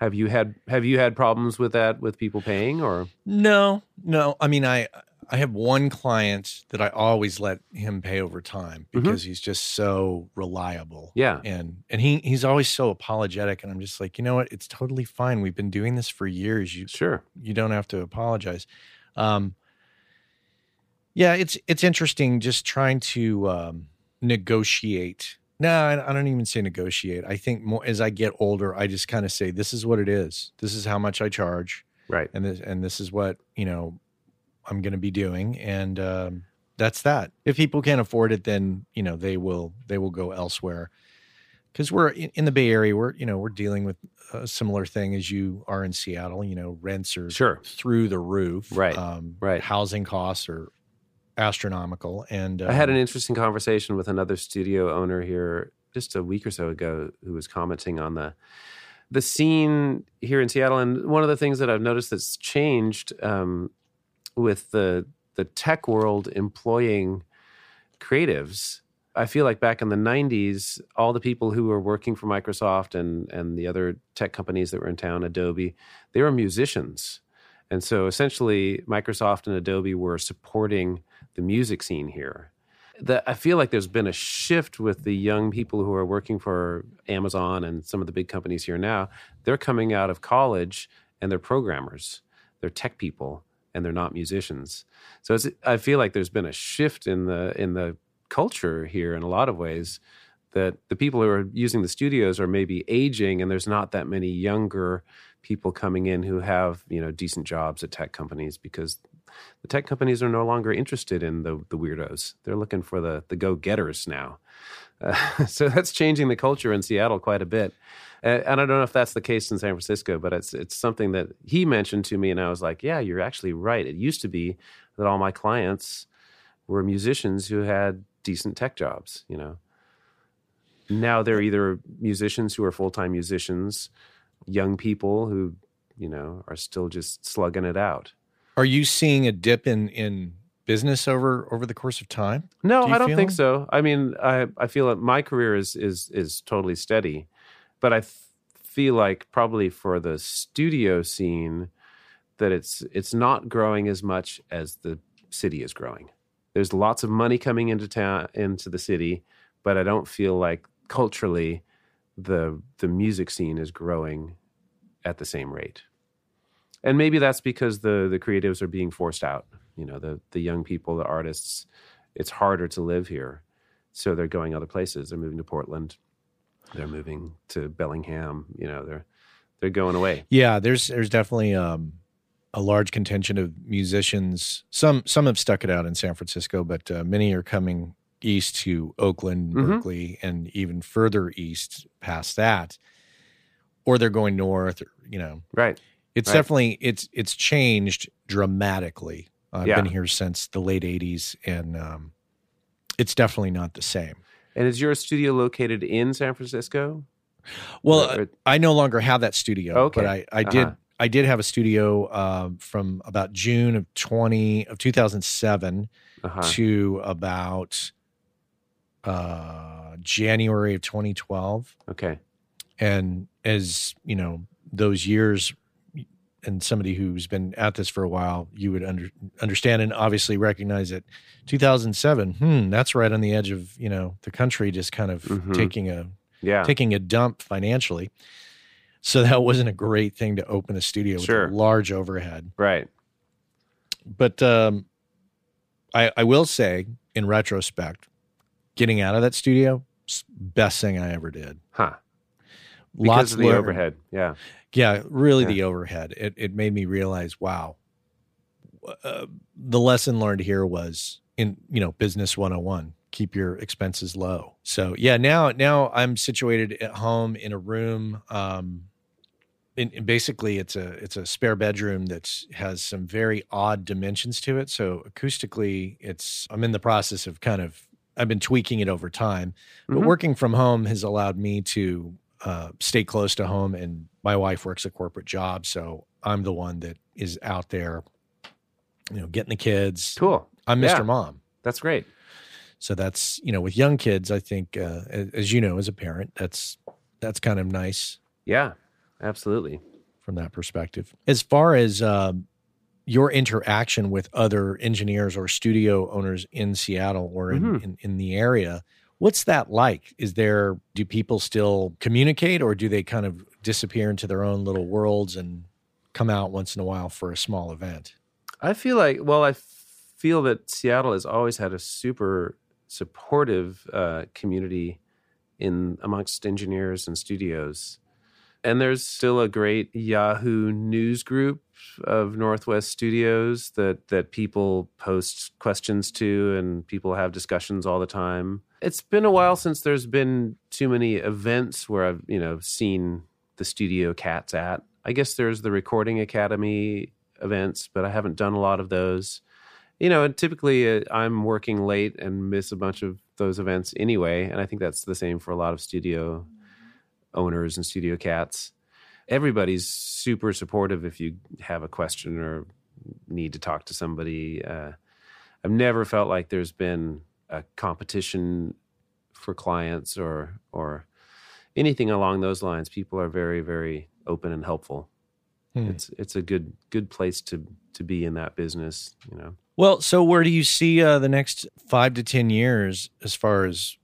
Have you had Have you had problems with that with people paying, or No, no. I mean, I I have one client that I always let him pay over time Mhm. because he's just so reliable. yeah, And and he he's always so apologetic, and I'm just like, you know what? It's totally fine. We've been doing this for years. You sure, you don't have to apologize. Um, yeah, it's it's interesting just trying to um, negotiate. No, I, I don't even say negotiate. I think more as I get older, I just kind of say, "This is what it is. This is how much I charge, right, and this and this is what you know I'm going to be doing." And um, that's that. If people can't afford it, then you know they will they will go elsewhere. Because we're in, in the Bay Area, we're you know we're dealing with a similar thing as you are in Seattle. You know, rents are sure, through the roof. Right, Um, right. Housing costs are astronomical. And I had um, an interesting conversation with another studio owner here just a week or so ago who was commenting on the the scene here in Seattle. And one of the things that I've noticed that's changed um, with the the tech world employing creatives. I feel like back in the 90s, all the people who were working for Microsoft and, and the other tech companies that were in town, Adobe, they were musicians. And so essentially, Microsoft and Adobe were supporting the music scene here. That I feel like there's been a shift with the young people who are working for Amazon and some of the big companies here now. They're coming out of college and they're programmers, they're tech people, and they're not musicians. So I feel like there's been a shift in the in the culture here in a lot of ways. That the people who are using the studios are maybe aging, and there's not that many younger people coming in who have you know decent jobs at tech companies because the tech companies are no longer interested in the the weirdos. They're looking for the the go getters now. Uh, so that's changing the culture in Seattle quite a bit. Uh, and I don't know if that's the case in San Francisco, but it's it's something that he mentioned to me, and I was like, "Yeah, you're actually right. It used to be that all my clients were musicians who had decent tech jobs. You know, now they're either musicians who are full time musicians, young people who you know are still just slugging it out. Are you seeing a dip in in business over over the course of time? No, Do I don't think so. I mean, I I feel that my career is is is totally steady, but I feel like probably for the studio scene that it's it's not growing as much as the city is growing. There's lots of money coming into town into the city, but I don't feel like culturally the the music scene is growing at the same rate. And maybe that's because the the creatives are being forced out. You know, the the young people, the artists, it's harder to live here. So they're going other places. They're moving to Portland. They're moving to Bellingham. You know, they're they're going away. Yeah, there's there's definitely um, a large contingent of musicians. Some some have stuck it out in San Francisco, but uh, many are coming east to Oakland, Mhm. Berkeley, and even further east past that, or they're going north. Or, you know, Right. It's Right. definitely it's it's changed dramatically. I've Yeah. been here since the late '80s, and um, it's definitely not the same. And is your studio located in San Francisco? Well, Or- or- I no longer have that studio, Okay. but I, I did Uh-huh. I did have a studio um, from about June of twenty of two thousand seven uh-huh. to about uh, January of twenty twelve, Okay. and as you know, those years, and somebody who's been at this for a while, you would under, understand and obviously recognize that two thousand seven. Hmm, that's right on the edge of you know the country just kind of Mhm. taking a Yeah. taking a dump financially. So that wasn't a great thing to open a studio Sure. with a large overhead. right. But um, I, I will say, in retrospect, getting out of that studio, best thing I ever did. Huh. Because Lots of the learned. overhead. Yeah. Yeah, really Yeah. the overhead. It it made me realize, wow. Uh, the lesson learned here was in you know business 101 keep your expenses low so yeah now now i'm situated at home in a room um in, in basically it's a it's a spare bedroom that has some very odd dimensions to it so acoustically it's i'm in the process of kind of i've been tweaking it over time but Mhm. working from home has allowed me to uh, stay close to home and my wife works a corporate job so i'm the one that is out there you know getting the kids Cool. i'm mr Yeah. mom That's great. so that's you know with young kids i think uh, as, as you know as a parent that's that's kind of nice Yeah. Absolutely. from that perspective as far as um, your interaction with other engineers or studio owners in seattle or in, Mhm. in, in the area what's that like is there do people still communicate or do they kind of disappear into their own little worlds and come out once in a while for a small event I feel like, well, I feel that Seattle has always had a super supportive uh, community in amongst engineers and studios. And there's still a great Yahoo news group of Northwest Studios that that people post questions to and people have discussions all the time. It's been a while since there's been too many events where I've, you know, seen the studio cats at. I guess there's the Recording Academy events, but I haven't done a lot of those. You know, and typically uh, I'm working late and miss a bunch of those events anyway, and I think that's the same for a lot of studio owners and studio cats. Everybody's super supportive if you have a question or need to talk to somebody. Uh, I've never felt like there's been a competition for clients or or anything along those lines. People are very very open and helpful Hmm. it's it's a good good place to to be in that business you know Well, so where do you see uh, the next five to ten years as far as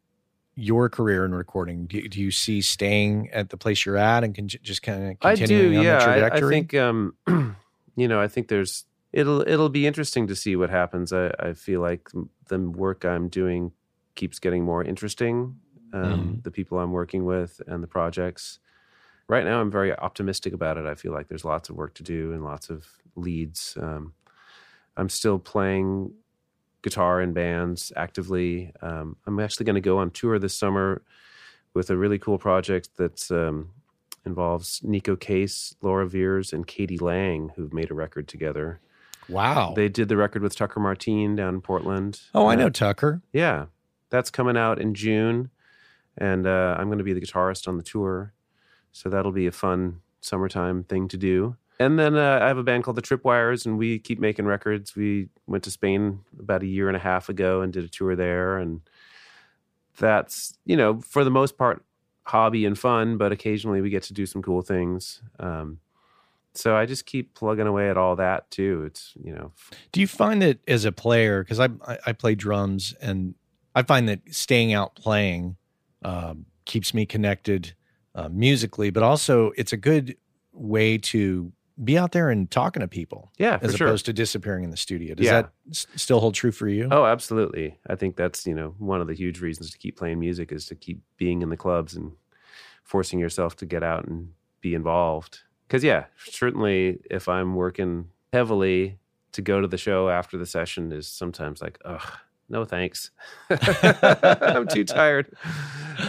your career in recording? Do, do you see staying at the place you're at and can just kind of i do continuing on yeah the I, I think um you know i think there's it'll it'll be interesting to see what happens. I i feel like the work i'm doing keeps getting more interesting um Mhm. the people i'm working with and the projects. Right now i'm very optimistic about it. I feel like there's lots of work to do and lots of leads. Um i'm still playing guitar in bands actively. Um, I'm actually going to go on tour this summer with a really cool project that um, involves Neko Case, Laura Veirs, and k.d. lang, who've made a record together. wow. They did the record with Tucker Martine down in Portland. oh, I Uh, know Tucker. Yeah, that's coming out in June, and uh, I'm going to be the guitarist on the tour, so that'll be a fun summertime thing to do. And then uh, I have a band called the Tripwires, and we keep making records. We went to Spain about a year and a half ago and did a tour there, and that's you know for the most part hobby and fun, but occasionally we get to do some cool things. Um, so I just keep plugging away at all that too. It's you know Do you find that as a player, because I, I I play drums and I find that staying out playing um, keeps me connected uh, musically, but also it's a good way to be out there and talking to people yeah as sure. opposed to disappearing in the studio. Does Yeah. that s- still hold true for you? Oh, absolutely. I think that's, you know, one of the huge reasons to keep playing music is to keep being in the clubs and forcing yourself to get out and be involved. Cuz yeah, certainly if I'm working heavily to go to the show after the session is sometimes like, ugh, no thanks. I'm too tired.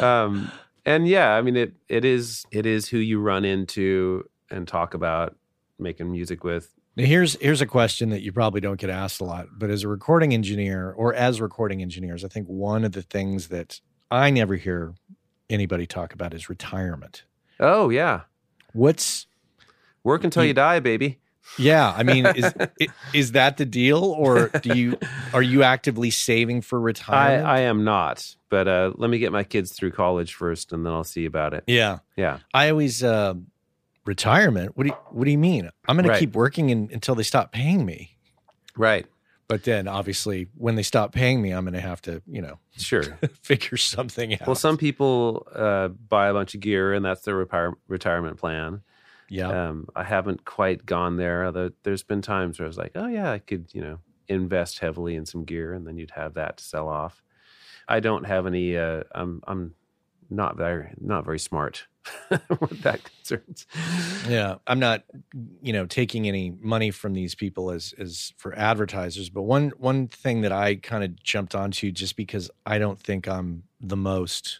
Um, and yeah, I mean it it is it is who you run into and talk about making music with. Now, here's here's a question that you probably don't get asked a lot, but as a recording engineer or as recording engineers, I think one of the things that I never hear anybody talk about is retirement. Oh yeah, What's work until You- you die, baby. yeah, I mean, is i- is that the deal, or do you are you actively saving for I, retirement? I am not, but uh, let me get my kids through college first, and then I'll see about it. yeah, Yeah, I always uh, retirement. What do you, what do you mean? I'm going Right. to keep working in, until they stop paying me. right. But then, obviously, when they stop paying me, I'm going to have to, you know, Sure. figure something out. Well, some people uh, buy a bunch of gear, and that's their retire- retirement plan. yeah, Um, I haven't quite gone there. Although there's been times where I was like, oh yeah, I could, you know, invest heavily in some gear, and then you'd have that to sell off. I don't have any. Uh, I'm I'm not very not very smart with that concerns. yeah. I'm not, you know, taking any money from these people as as for advertisers. But one one thing that I kind of jumped onto just because I don't think I'm the most,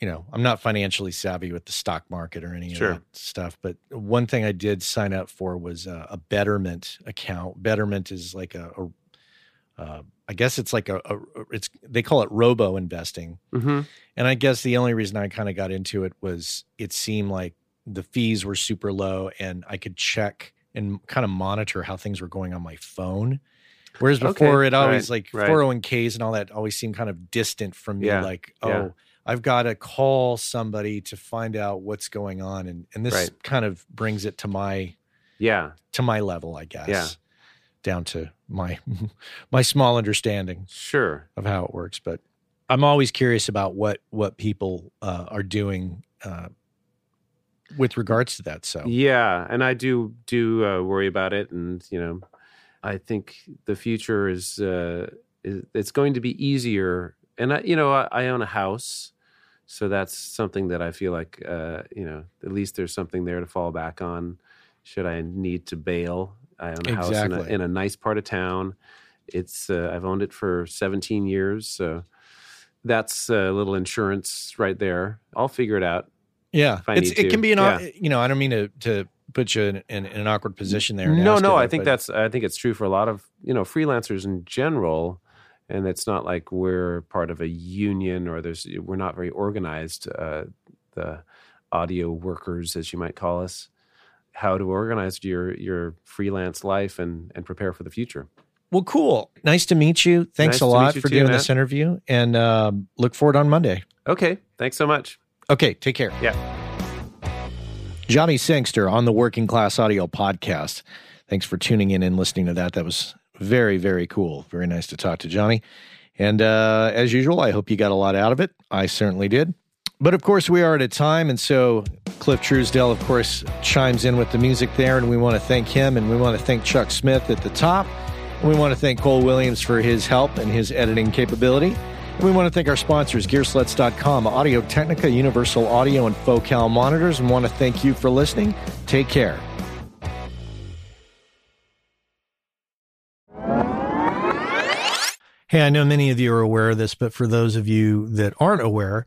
you know, I'm not financially savvy with the stock market or any Sure. of that stuff. But one thing I did sign up for was a, a Betterment account. Betterment is like a, a uh, I guess it's like a, a it's they call it robo investing. hmm And I guess the only reason I kind of got into it was it seemed like the fees were super low and I could check and kind of monitor how things were going on my phone. Whereas Okay, before it always right, like 401ks and all that always seemed kind of distant from me. Yeah, Like, oh, yeah. I've got to call somebody to find out what's going on. And and this Right. kind of brings it to my Yeah, to my level, I guess. Yeah. Down to my my small understanding sure. of how it works. But I'm always curious about what what people uh, are doing uh, with regards to that. So Yeah, and I do do uh, worry about it, and you know, I think the future is uh, is it's going to be easier. And I, you know, I, I own a house, so that's something that I feel like uh, you know, at least there's something there to fall back on. Should I need to bail? I own a house in a, in a nice part of town. It's uh, I've owned it for 17 years, so that's a little insurance right there. I'll figure it out. yeah, it's, it can be an Yeah. you know I don't mean to to put you in, in, in an awkward position there. No, no, you I think but- that's I think it's true for a lot of you know freelancers in general, and it's not like we're part of a union or there's we're not very organized. Uh, the audio workers, as you might call us, how to organize your your freelance life and and prepare for the future. well. Cool. Nice to meet you. Thanks Nice a lot for too, doing Matt. this interview, and um, look forward on Monday. Okay, thanks so much. Okay, take care. Yeah. Johnny Sangster on the Working Class Audio Podcast. Thanks for tuning in and listening to that. That was very, very cool. Very nice to talk to Johnny. And uh, as usual, I hope you got a lot out of it. I certainly did. But of course, we are at a time. And so Cliff Truesdell, of course, chimes in with the music there. And we want to thank him. And we want to thank Chuck Smith at the top. And we want to thank Cole Williams for his help and his editing capability. And we want to thank our sponsors, Gearslutz.com, Audio Technica, Universal Audio, and Focal Monitors. And want to thank you for listening. Take care. Hey, I know many of you are aware of this, but for those of you that aren't aware,